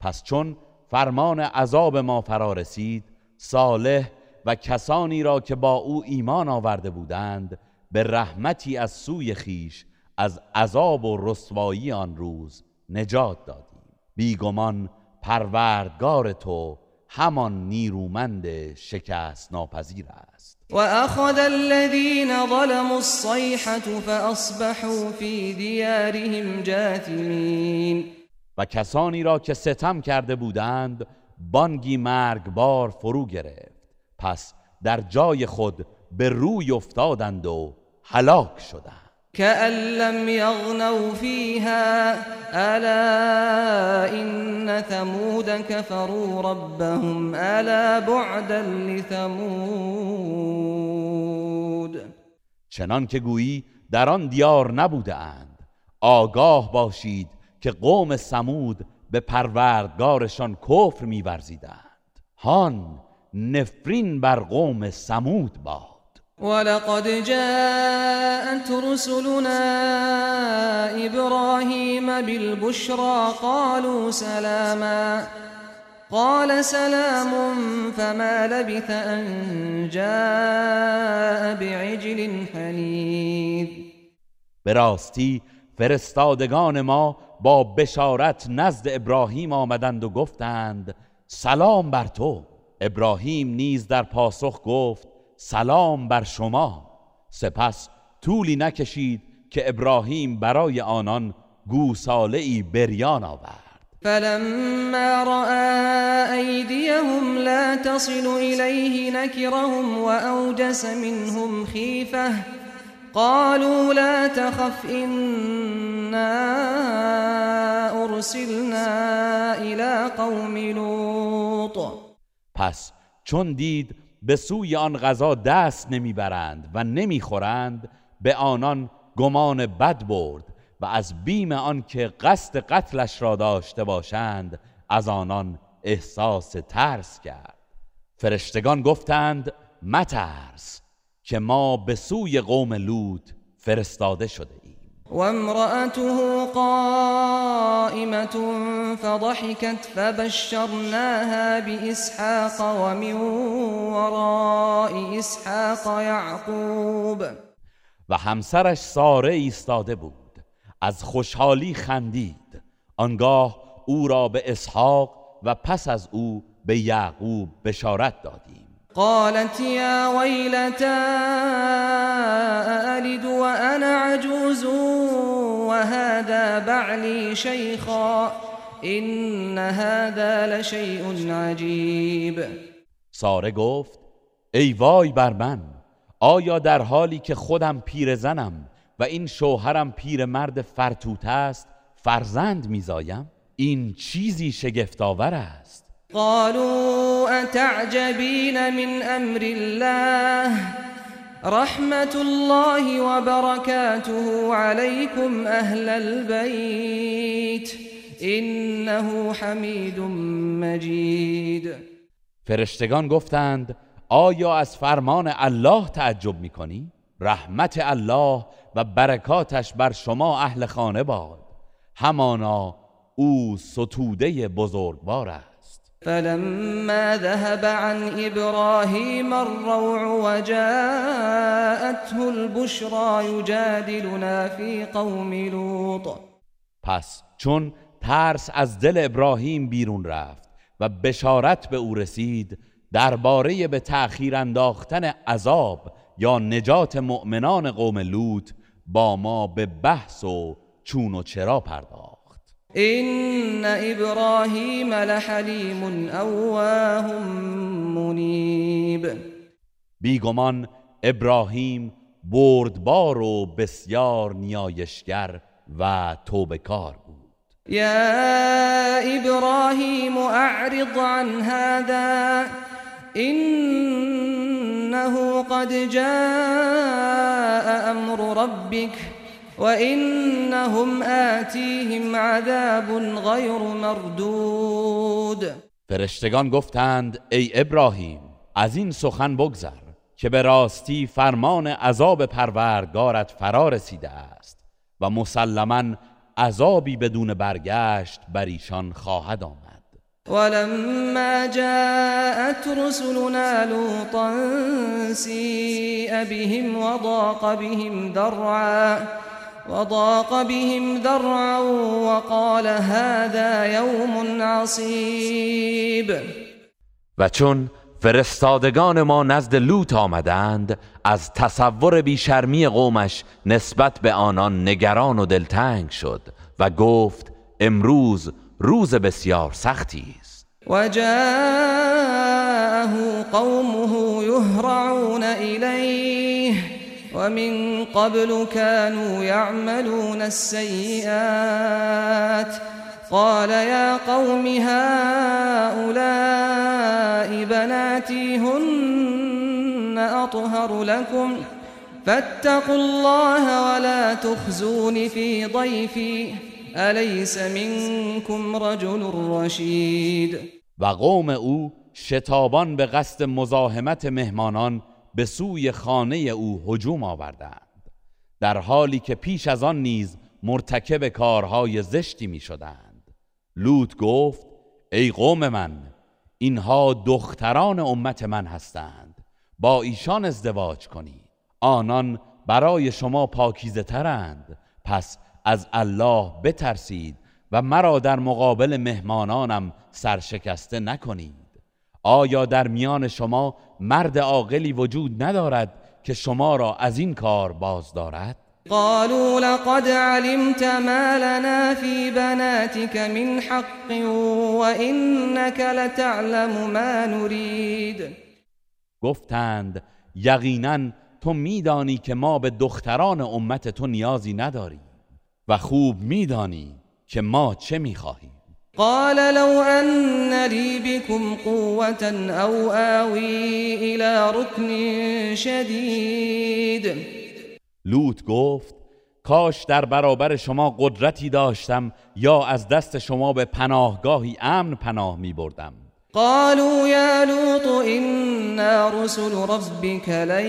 پس چون فرمان عذاب ما فرا رسید صالح و کسانی را که با او ایمان آورده بودند به رحمتی از سوی خیش از عذاب و رسوایی آن روز نجات دادیم. بیگمان پروردگار تو همان نیرومند شکست ناپذیر است. و اخذ الذين ظلموا الصيحة فاصبحوا في ديارهم جاثمين و کسانی را که ستم کرده بودند بانگی مرگبار فرو گرفت. پس در جای خود به روی افتادند و هلاک شدند. كأن لم يغنوا فيها ألا إن ثمود كفروا ربهم ألا بعدا لثمود. چنان که گویی در آن دیار نبوده اند. آگاه باشید که قوم سمود به پروردگارشان کفر میورزیدند. هان نفرین بر قوم سمود باد. ولقد جاءت رسلنا إبراهيم بالبشرى قالوا سلاما. قال سلام فما لبث أن جاء بعجل حنيذ. براستی فرستادگان ما با بشارت نزد ابراهیم آمدند و گفتند سلام بر تو. ابراهیم نیز در پاسخ گفت سلام بر شما. سپس طولی نکشید که ابراهیم برای آنان گوساله ای بریان آورد. فلما رأى أيديهم لا تصل إليه نكرهم وأوجس منهم خيفة قالوا لا تخف إنا أرسلنا إلى قوم لوط. پس چون دید به سوی آن غذا دست نمی‌برند و نمی‌خورند به آنان گمان بد برد و از بیم آن که قصد قتلش را داشته باشند از آنان احساس ترس کرد. فرشتگان گفتند مترس که ما به سوی قوم لوط فرستاده شده وامرأته قائمة فضحكت فبشرناها بإسحاق ومن وراء إسحاق يعقوب. و همسرش ساره ایستاده بود. از خوشحالی خندید. آنگاه او را به اسحاق و پس از او به یعقوب بشارت دادیم قالت يا ويلتى ألد وأنا عجوز؟ وهذا بعلي شيخا إن هذا لشيء عجيب. ساره گفت ای وای بر من آیا در حالی که خودم پیر زنم و این شوهرم پیر مرد فرتوت است فرزند میزایم؟ این چیزی شگفتآور است. قالوا أتعجبين من أمر الله؟ رحمة الله وبركاته عليكم أهل البيت. إنه حميد مجيد. فرشتگان گفتند آیا از فرمان الله تعجب می‌کنی؟ رحمت الله و برکاتش بر شما اهل خانه باد. همانا او ستوده بزرگوار است. فلما ذهب عن ابراهیم الروع وجاءته البشرى يجادلنا في قوم لوط. پس چون ترس از دل ابراهیم بیرون رفت و بشارت به او رسید درباره به تأخیر انداختن عذاب یا نجات مؤمنان قوم لوط با ما به بحث و چون و چرا پرداخت. این ابراهیم لحلیم اواه منیب بیگمان ابراهیم بردبار و بسیار نیایشگر و توبکار بود. یا ابراهیم اعرض عن هذا إنه قد جاء أمر ربك وإنهم آتيهم عذاب غير مردود. فرشتگان گفتند ای ابراهیم از این سخن بگذر که به راستی فرمان عذاب پروردگارت فرا رسیده است و مسلما عذابی بدون برگشت بر ایشان خواهد آمد. ولما جاءت رسلنا لوطا سيء بهم وضاق بهم ذرعا وضاق بهم ذرعا وقال هذا يوم عصيب. و چون فرستادگان ما نزد لوط آمدند از تصور بیشرمی قومش نسبت به آنان نگران و دلتنگ شد و گفت امروز روز بسیار سختی است. و جاءه قومه یهرعون الیه. و من قبل كانوا يعملون السيئات. قال يا قوم هؤلاء بناتي هن أطهر لكم. فاتقوا الله ولا تخزون في ضيفي. الیس منکم رجل رشید و قوم أو شتابان به قصد مزاحمت مهمانان به سوی خانه او هجوم آوردند. در حالی که پیش از آن نیز مرتکب کارهای زشتی می شدند لوط گفت ای قوم من اینها دختران امت من هستند. با ایشان ازدواج کنید آنان برای شما پاکیزه ترند. پس از الله بترسید و مرا در مقابل مهمانانم سرشکسته نکنید. آیا در میان شما مرد عاقلی وجود ندارد که شما را از این کار باز دارد؟ قالوا لقد علمت ما لنا في بناتك من حق وانك لتعلم ما نريد. گفتند یقینا تو میدانی که ما به دختران امت تو نیازی نداریم و خوب میدانی که ما چه می‌خواهیم. قال لو ان لي بكم قوة او آوي الى ركن شدید لوط گفت کاش در برابر شما قدرتی داشتم یا از دست شما به پناهگاهی امن پناه می بردم. قالوا يا لوط إنا رسل ربك لن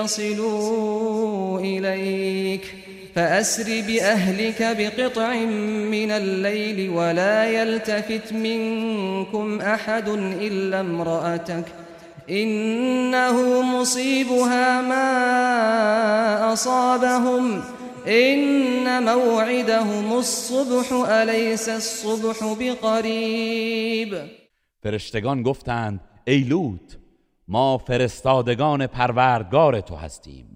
يصلوا إليك. فأسر بأهلك بقطع من الليل ولا يلتفت منكم أحد إلا امرأتك إنه مصيبها ما أصابهم إن موعدهم الصبح أليس الصبح بقريب فرشتگان گفتند ای لوط ما فرستادگان پروردگار تو هستیم.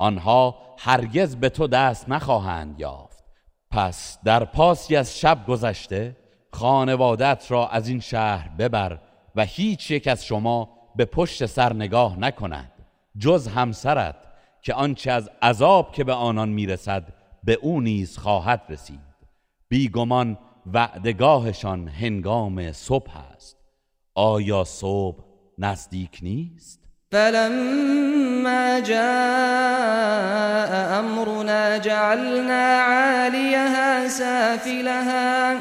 آنها هرگز به تو دست نخواهند یافت. پس در پاسی از شب گذشته خانوادت را از این شهر ببر و هیچ یک از شما به پشت سر نگاه نکند جز همسرت که آنچه از عذاب که به آنان می‌رسد به او نیز خواهد رسید. بیگمان وعدگاهشان هنگام صبح است. آیا صبح نزدیک نیست؟ فلما جاء أمرنا جعلنا عاليها سافلها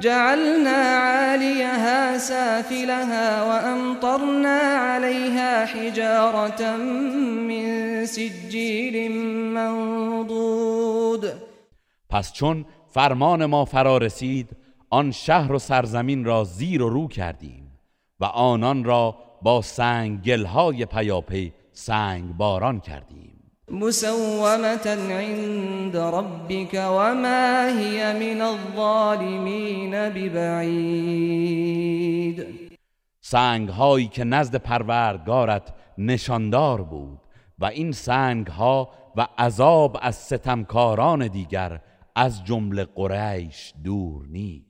جعلنا عاليها سافلها وأمطرنا عليها حجارة من سجيل منضود. پس چون فرمان ما فرا رسید آن شهر و سرزمین را زیر و رو کردیم و آنان را با سنگلهای پیاپی سنگ باران کردیم. مسومة عند ربك وما هي من الظالمين ببعید سنگ هایی که نزد پروردگارت نشاندار بود و این سنگ ها و عذاب از ستمکاران دیگر از جمله قریش دور نیست.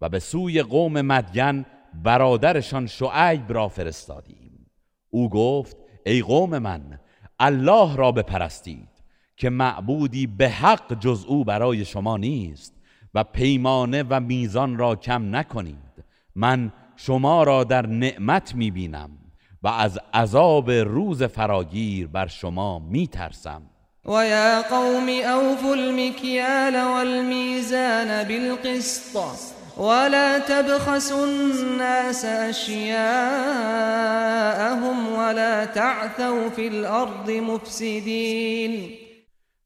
و به سوی قوم مدین برادرشان شعیب را فرستادیم. او گفت ای قوم من الله را بپرستید که معبودی به حق جز او برای شما نیست و پیمانه و میزان را کم نکنید. من شما را در نعمت می‌بینم و از عذاب روز فراگیر بر شما میترسم. و یا قوم اوفوا المکیال والمیزان بالقسط. ولا تبخسوا الناس اشیاءهم ولا تعثوا في الارض مفسدین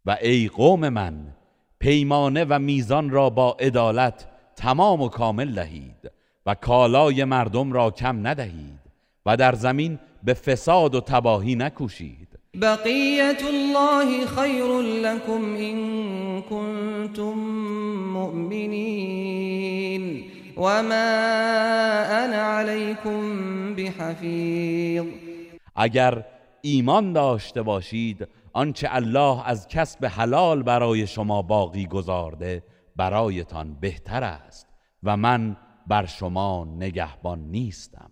و ای قوم من پیمانه و میزان را با عدالت تمام و کامل دهید و کالای مردم را کم ندهید و در زمین به فساد و تباهی نکوشید. بقیت الله خیر لكم ان کنتم مؤمنین وما انا علیکم بحفیظ اگر ایمان داشته باشید آنچه الله از کسب حلال برای شما باقی گذارده برایتان بهتر است و من بر شما نگهبان نیستم.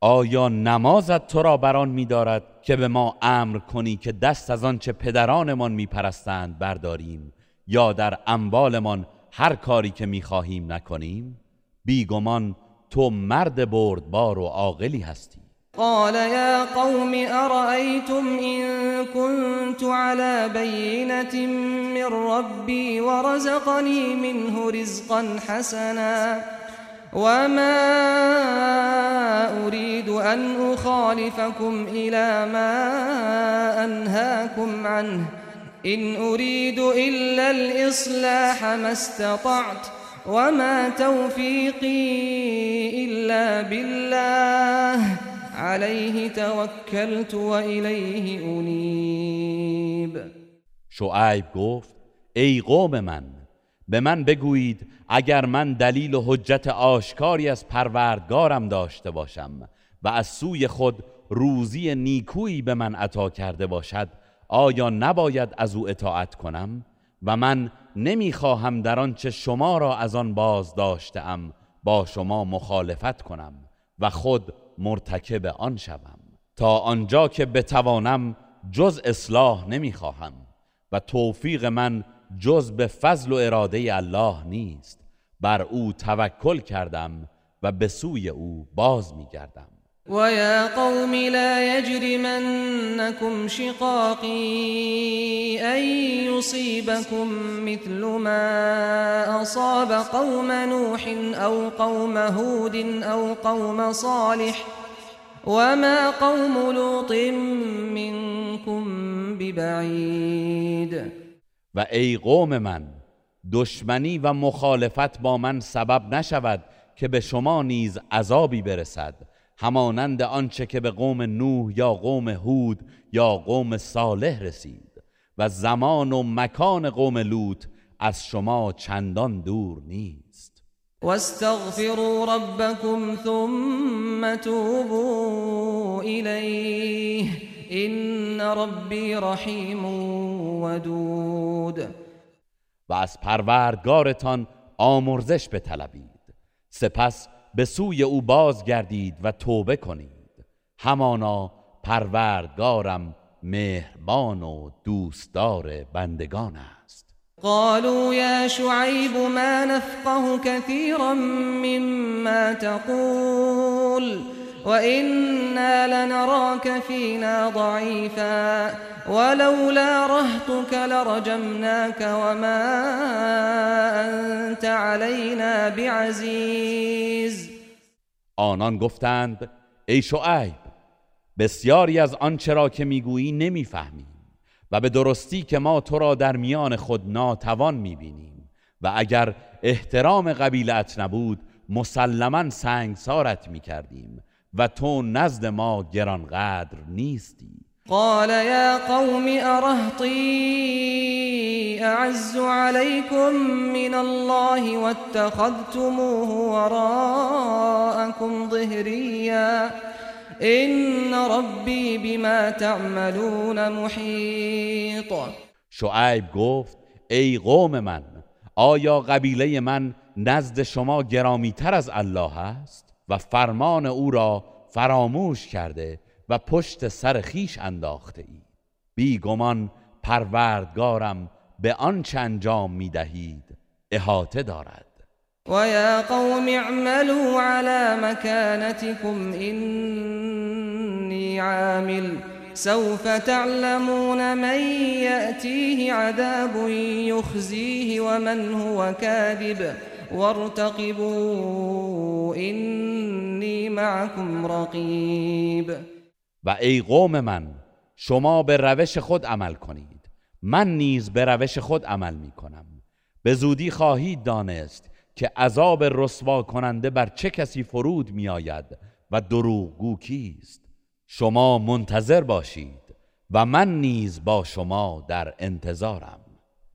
آیا نمازت تو را بران می‌دارد که به ما امر کنی که دست از آنچه پدرانمان میپرستند برداریم یا در اموالمان هر کاری که می‌خواهیم نکنیم؟ بیگمان تو مرد بردبار و عاقلی هستی. قال يا قوم أرأيتم إن كنت على بينة من ربي ورزقني منه رزقا حسنا وما أريد أن أخالفكم إلى ما أنهاكم عنه إن أريد إلا الإصلاح ما استطعت وما توفيقي إلا بالله عليه توكلت وإليه أنيب شعیب گفت ای قوم من به من بگویید اگر من دلیل و حجت آشکاری از پروردگارم داشته باشم و از سوی خود روزی نیکویی به من عطا کرده باشد آیا نباید از او اطاعت کنم؟ و من نمی‌خواهم در آنچه شما را از آن باز داشتم با شما مخالفت کنم و خود مرتکب آن شوم. تا آنجا که بتوانم جز اصلاح نمی‌خواهم و توفیق من جز به فضل و اراده الله نیست. بر او توکل کردم و به سوی او باز میگردم. و یا قوم لا یجرمنکم شقاقی ان یصیبکم مثل ما اصاب قوم نوح او قوم هود او قوم صالح وما قوم لوط منكم ببعید و ای قوم من دشمنی و مخالفت با من سبب نشود که به شما نیز عذابی برسد همانند آنچه که به قوم نوح یا قوم هود یا قوم صالح رسید و زمان و مکان قوم لوط از شما چندان دور نیست. واستغفروا ربكم ثم توبوا إليه إن ربي رحیم ودود. و از پروردگارتان آمرزش بطلبید. سپس به سوی او بازگردید و توبه کنید. همانا پروردگارم مهربان و دوستدار بندگان است. قالوا يا شعيب ما نفقه كثيرا مما تقول. وإنا لنراك فينا ضعيفا ولولا رهتك لرجمناك وما أنت علينا بعزيز آنان گفتند ای شعیب بسیاری از آنچه را که می‌گویی نمی‌فهمیم و به درستی که ما تو را در میان خود ناتوان می‌بینیم و اگر احترام قبیلت نبود مسلما سنگسارت می‌کردیم و تو نزد ما گرانقدر نیستی. قال يا قوم أرهطي أعز عليكم من الله واتخذتموه وراءكم ظهريا. إن ربي بما تعملون محيط. شعیب گفت ای قوم من آیا قبیله من نزد شما گرامیتر از الله است؟ و فرمان او را فراموش کرده و پشت سر خیش انداخته ای. بیگمان پروردگارم به آنچه انجام می دهید احاطه دارد. ويا قوم اعملوا على مكانتكم إني عامل. سوف تعلمون من يأتيه عذاب يخزيه ومن هو كاذب وارتقبوا إني معكم رقيب. و ای قوم من شما به روش خود عمل کنید. من نیز به روش خود عمل می کنم. به زودی خواهید دانست که عذاب رسوا کننده بر چه کسی فرود می آید و دروغگو کیست. شما منتظر باشید و من نیز با شما در انتظارم.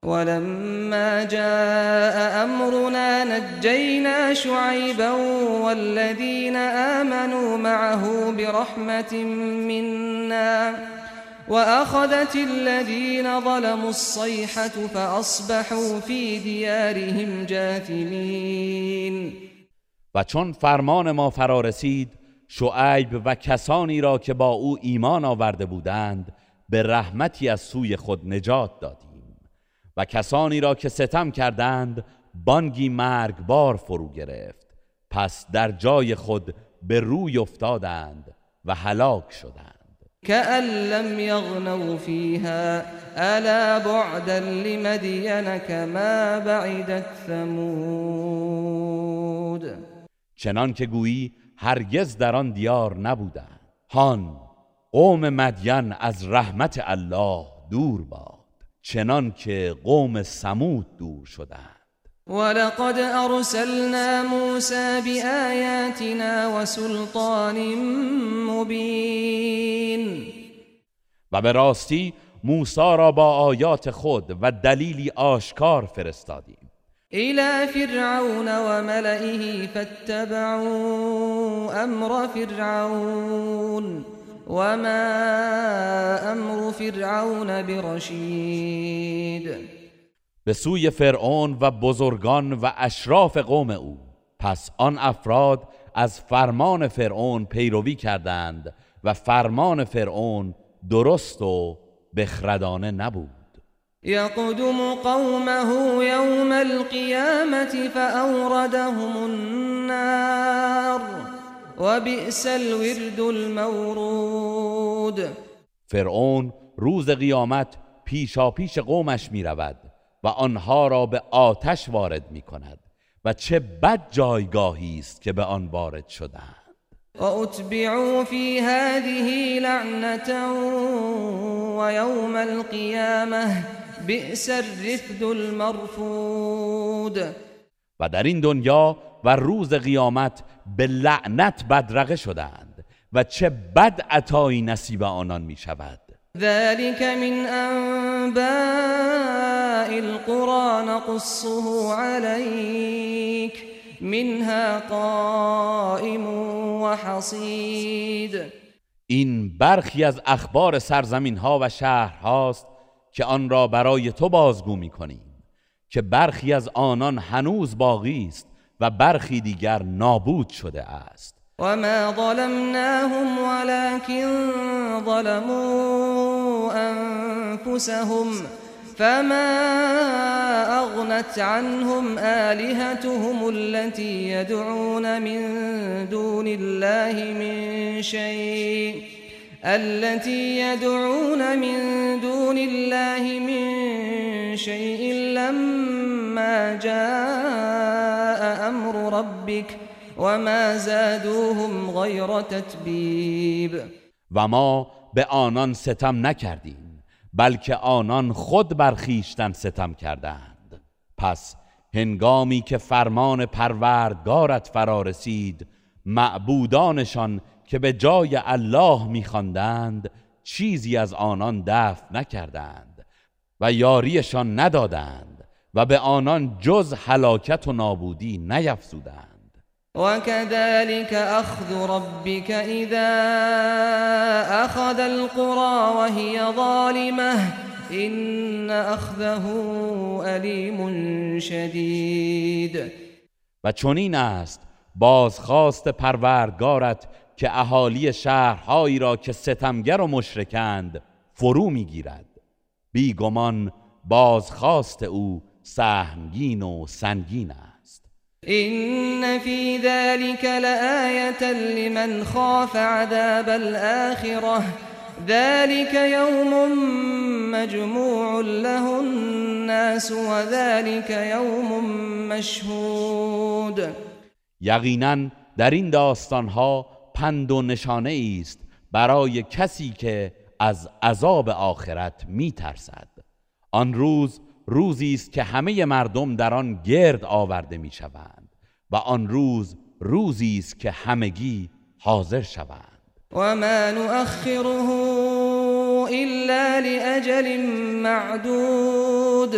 ولما جاء أمرنا نجينا شعيبا والذين آمنوا معه برحمة منا وأخذت الذين ظلموا الصيحة فأصبحوا في ديارهم جاثمين. و چون فرمان ما فرا رسید شعیب و کسانی را که با او ایمان آورده بودند به رحمتی از سوی خود نجات دادیم و کسانی را که ستم کردند بانگی مرگبار فرو گرفت. پس در جای خود به روی افتادند و هلاک شدند. كأن لم يغنوا فيها ألا بعدا لمدين كما بعدت ثمود. چنان که گویی هرگز در آن دیار نبودند. هان قوم مدین از رحمت الله دور باد. چنان که قوم سمود دور شدند. ولقد أرسلنا موسى بآياتنا وسلطان مبين. و به راستی موسی را با آیات خود و دلیلی آشکار فرستادیم. إلى فرعون وملئه فاتبعوا أمر فرعون. وما أمر فرعون برشيد. به سوی فرعون و بزرگان و اشراف قوم او. پس آن افراد از فرمان فرعون پیروی کردند و فرمان فرعون درست و بخردانه نبود. يقدم قومه يوم القيامة فأوردهم النار. وبئس الورد المورود. فرعون روز قیامت پیشا پیش قومش می رود و آنها را به آتش وارد می کند و چه بد جایگاهی است که به آن وارد شدند. وأتبعوا في هذه لعنة ويوم القيامة بئس الرفد المرفود. و در این دنیا و روز قیامت به لعنت بدرقه شدند و چه بد عطایی نصیب آنان می شود ذلك من انباء القرى نقصه عليك منها قائم وحصید این برخی از اخبار سرزمین ها و شهر هاست که آن را برای تو بازگو می کنیم که برخی از آنان هنوز باقی است. و برخی دیگر نابود شده است. وما ظلمناهم ولكن ظلموا أنفسهم فما أغنت عنهم آلهتهم التي يدعون من دون الله من شيء التي يدعون من دون الله من شيء لما جاء أمر ربك وما زادوهم غیر تتبیب و ما به آنان ستم نکردیم بلکه آنان خود برخیشتن ستم کردند. پس هنگامی که فرمان پروردگارت فرا رسید معبودانشان که به جای الله میخواندند چیزی از آنان دفع نکردند و یاریشان ندادند و به آنان جز هلاکت و نابودی نیفزودند. وكذلك أخذ ربك إذا أخذ القرى وهي ظالمة إن أخذه أليم شدید و چنین است بازخواست پروردگارت که اهالی شهرهایی را که ستمگر و مشرکند فرو می‌گیرد. بیگمان بازخواست او سهمگین و سنگین است. إن في ذلك لآية لمن خاف عذاب الآخرة ذلك يوم مجموع له الناس وذلك يوم مشهود یقینا در این داستانها پند و نشانه است برای کسی که از عذاب آخرت میترسد. آن روز روزی است که همه مردم در آن گرد آورده می شوند و آن روز روزی است که همگی حاضر شوند. و ما نؤخره الا لاجل معدود.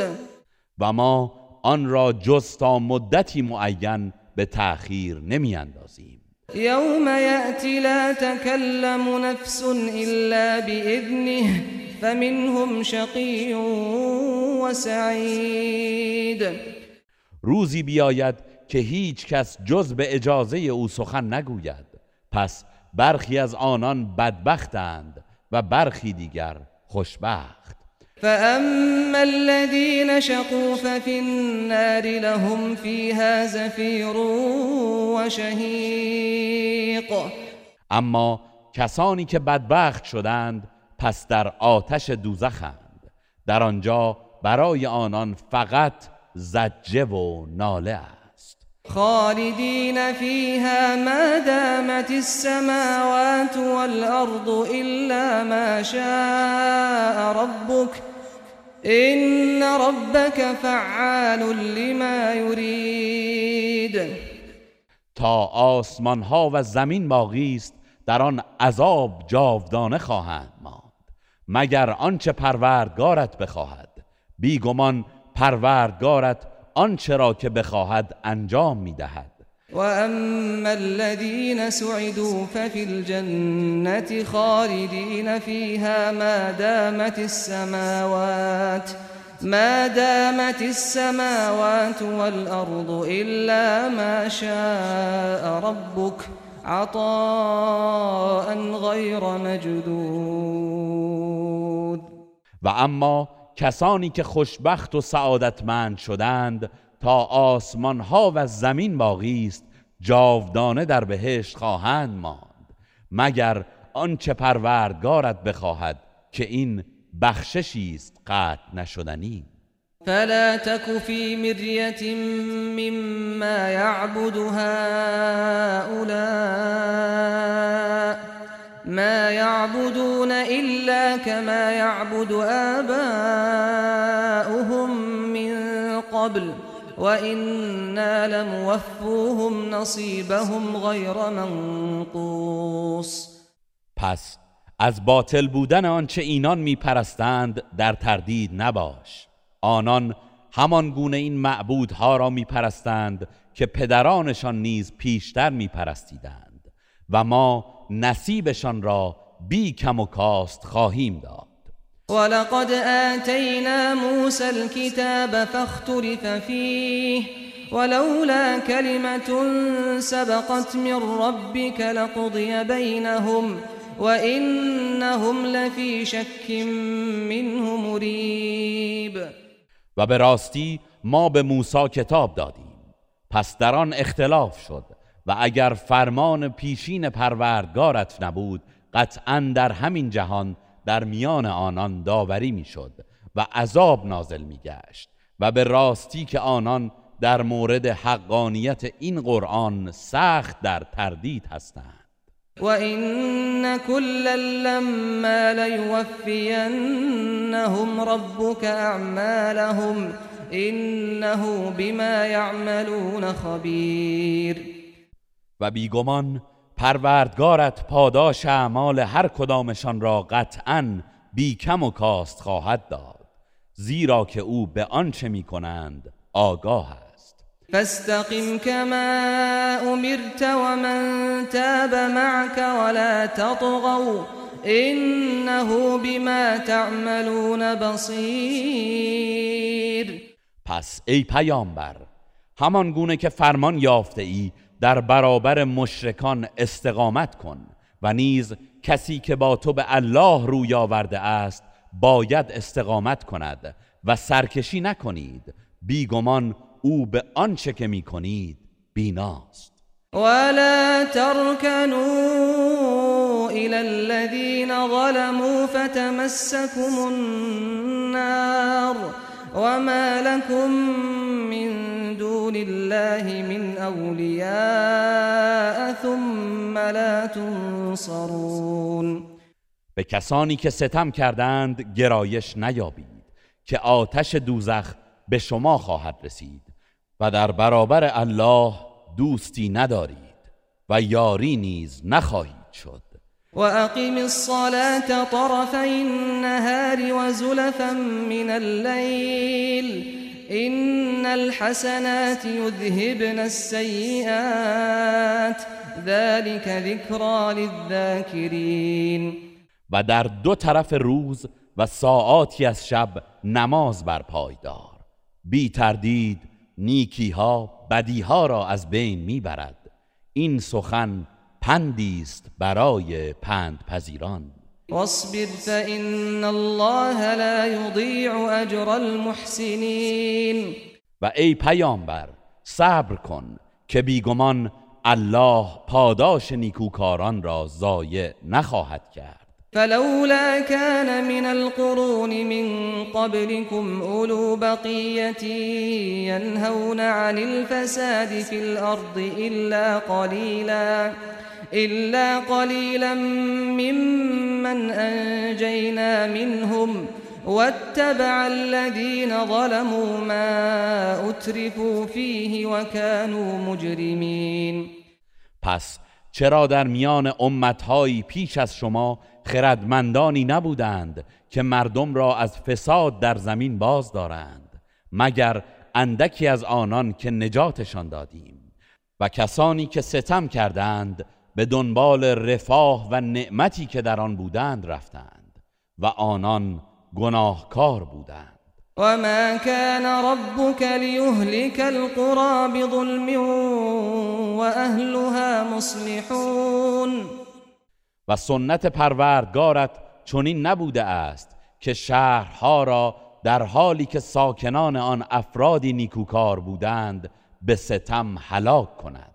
و ما آن را جز تا مدتی معین به تأخیر نمی اندازیم یوم یأتی لا تکلم نفس الا بإذنه فمنهم شقی و سعید. روزی بیاید که هیچ کس جز به اجازه او سخن نگوید. پس برخی از آنان بدبختند و برخی دیگر خوشبخت. فاما الذين شقوا ففي النار لهم فيها زفير وشهيق اما کسانی که بدبخت شدند پس در آتش دوزخند. در آنجا برای آنان فقط زجه و ناله است. خالدین فیها ما دامت السماوات والارض الا ما شاء ربك ان ربك فعال لما يريد. تا آسمان ها و زمین باقی است در آن عذاب جاودانه خواهند ما مگر آنچه پروردگارت بخواهد. بیگمان پروردگارت آنچه را که بخواهد انجام می‌دهد. و اما الذين سعدوا ففي الجنة خالدين فيها ما دامت السماوات ما دامت السماوات والأرض إلا ما شاء ربك عطاء غیر مجدود. و اما کسانی که خوشبخت و سعادتمند شدند تا آسمان ها و زمین باقی است جاودانه در بهشت خواهند ماند. مگر آنچه پروردگارت بخواهد که این بخششی است قطع نشدنی؟ فلا تك في مرية مما يعبد هؤلاء ما يعبدون إلا كما يعبد آباؤهم من قبل. وإنا لموفوهم نصيبهم غير منقوص. پس از باطل بودن آنچه اینان میپرستند در تردید نباش. آنان همان گونه این معبودها را میپرستند که پدرانشان نیز پیشتر میپرستیدند و ما نصیبشان را بی کم و کاست خواهیم داد. ولقد آتینا موسى الكتاب فاختلف فيه ولولا كلمة سبقت من ربك لقضي بينهم وإنهم لفي شك منه مريب. و به راستی ما به موسی کتاب دادیم. پس در آن اختلاف شد و اگر فرمان پیشین پروردگارت نبود قطعا در همین جهان در میان آنان داوری می‌شد و عذاب نازل میگشت و به راستی که آنان در مورد حقانیت این قرآن سخت در تردید هستند. و این كلا لما لیوفینهم ربك اعمالهم انه بما یعملون خبیر. و بیگمان پروردگارت پاداش اعمال هر کدامشان را قطعا بی کم و کاست خواهد داد زیرا که او به آنچه می کنند آگاه است. فاستقم كما امرت ومن تاب معك ولا تطغوا انه بما تعملون بصیر. پس ای پیامبر همان گونه که فرمان یافته ای در برابر مشرکان استقامت کن و نیز کسی که با تو به الله روی آورده است باید استقامت کند و سرکشی نکنید بیگمان او به آنچه که می کنید بیناست. ولا تركنوا الى الذين ظلموا فتمسكم النار وما لكم من دون الله من اولیاء ثم لا تنصرون به کسانی که ستم کردند گرایش نیابید که آتش دوزخ به شما خواهد رسید و در برابر الله دوستی ندارید و یاری نیز نخواهید شد. و اقیم الصلاة طرفی النهار و زلفا من اللیل ان الحسنات يذهبن السيئات. ذلك ذكرى للذاكرين. و در دو طرف روز و ساعاتی از شب نماز برپای دار. بی تردید نیکی ها بدی ها را از بین می‌برد. این سخن پندی است برای پند پذیران واصبر فإن الله لا يضيع اجر المحسنين. و ای پیامبر صبر کن که بیگمان الله پاداش نیکوکاران را ضایع نخواهد کرد. فلولا كان من القرون من قبلكم اولو بقية ينهون عن الفساد في الارض الا قليلا. إلا قليلا ممن أنجينا منهم واتبع الذين ظلموا ما اترفوا فيه وكانوا مجرمين. پس چرا در میان امتهایی پیش از شما خردمندانی نبودند که مردم را از فساد در زمین باز دارند مگر اندکی از آنان که نجاتشان دادیم؟ و کسانی که ستم کردند به دنبال رفاه و نعمتی که در آن بودند رفتند و آنان گناهکار بودند. و ما كان ربك ليهلك القرى بظلم و اهلها مصلحون. و سنت پروردگارت چنین نبوده است که شهرها را در حالی که ساکنان آن افرادی نیکوکار بودند به ستم هلاک کند.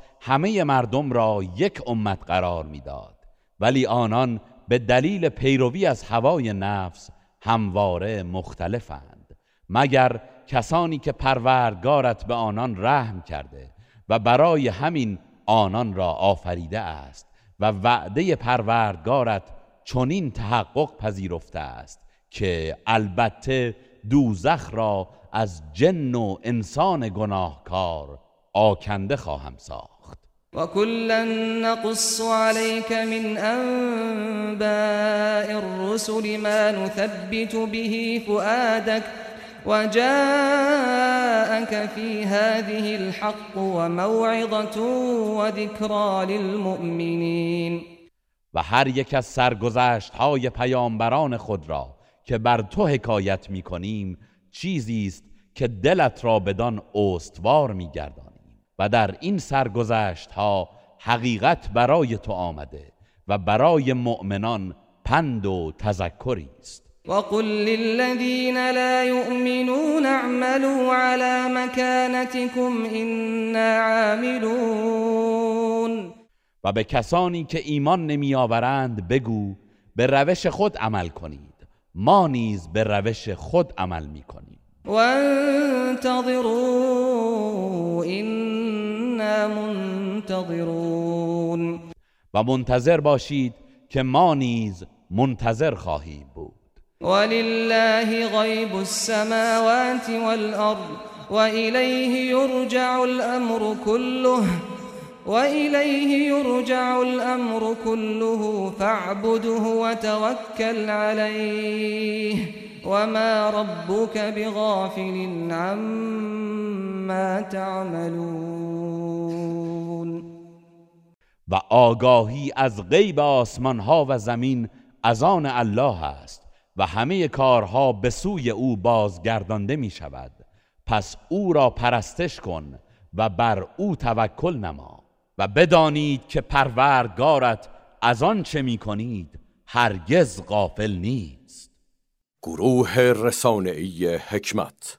همه مردم را یک امت قرار می‌داد. ولی آنان به دلیل پیروی از هوای نفس همواره مختلفند. مگر کسانی که پروردگارت به آنان رحم کرده و برای همین آنان را آفریده است و وعده پروردگارت چنین تحقق پذیرفته است که البته دوزخ را از جن و انسان گناهکار آکنده خواهم ساخت. و کلا نقص عليك من انباء الرسل ما نثبت به فؤادك وجاءك في هذه الحق وموعظة وذكرى للمؤمنين. و هر یک از سرگذشت های پیامبران خود را که بر تو حکایت می کنیم چیزی است که دلت را بدان استوار می گردانیم و در این سرگذشت ها حقیقت برای تو آمده و برای مؤمنان پند و تذکری است. وقل للذين لا يؤمنون اعملوا على مكانتكم إنا عاملون. و به کسانی که ایمان نمی آورند بگو به روش خود عمل کنید. ما نیز به روش خود عمل می کنیم وانتظروا منتظرون. و منتظر باشید که ما نیز منتظر خواهیم بود. ولله غيب السماوات والأرض وإليه يرجع الأمر كله وإليه يرجع الأمر كله فاعبده وتوكل عليه وما ربك بغافل عما تعملون و آگاهی از غیب آسمان ها و زمین از آن الله است و همه کارها به سوی او بازگردانده می شود پس او را پرستش کن و بر او توکل نما و بدانید که پروردگارت از آن چه می کنید هرگز غافل نیست. گروه رسانه‌ای حکمت.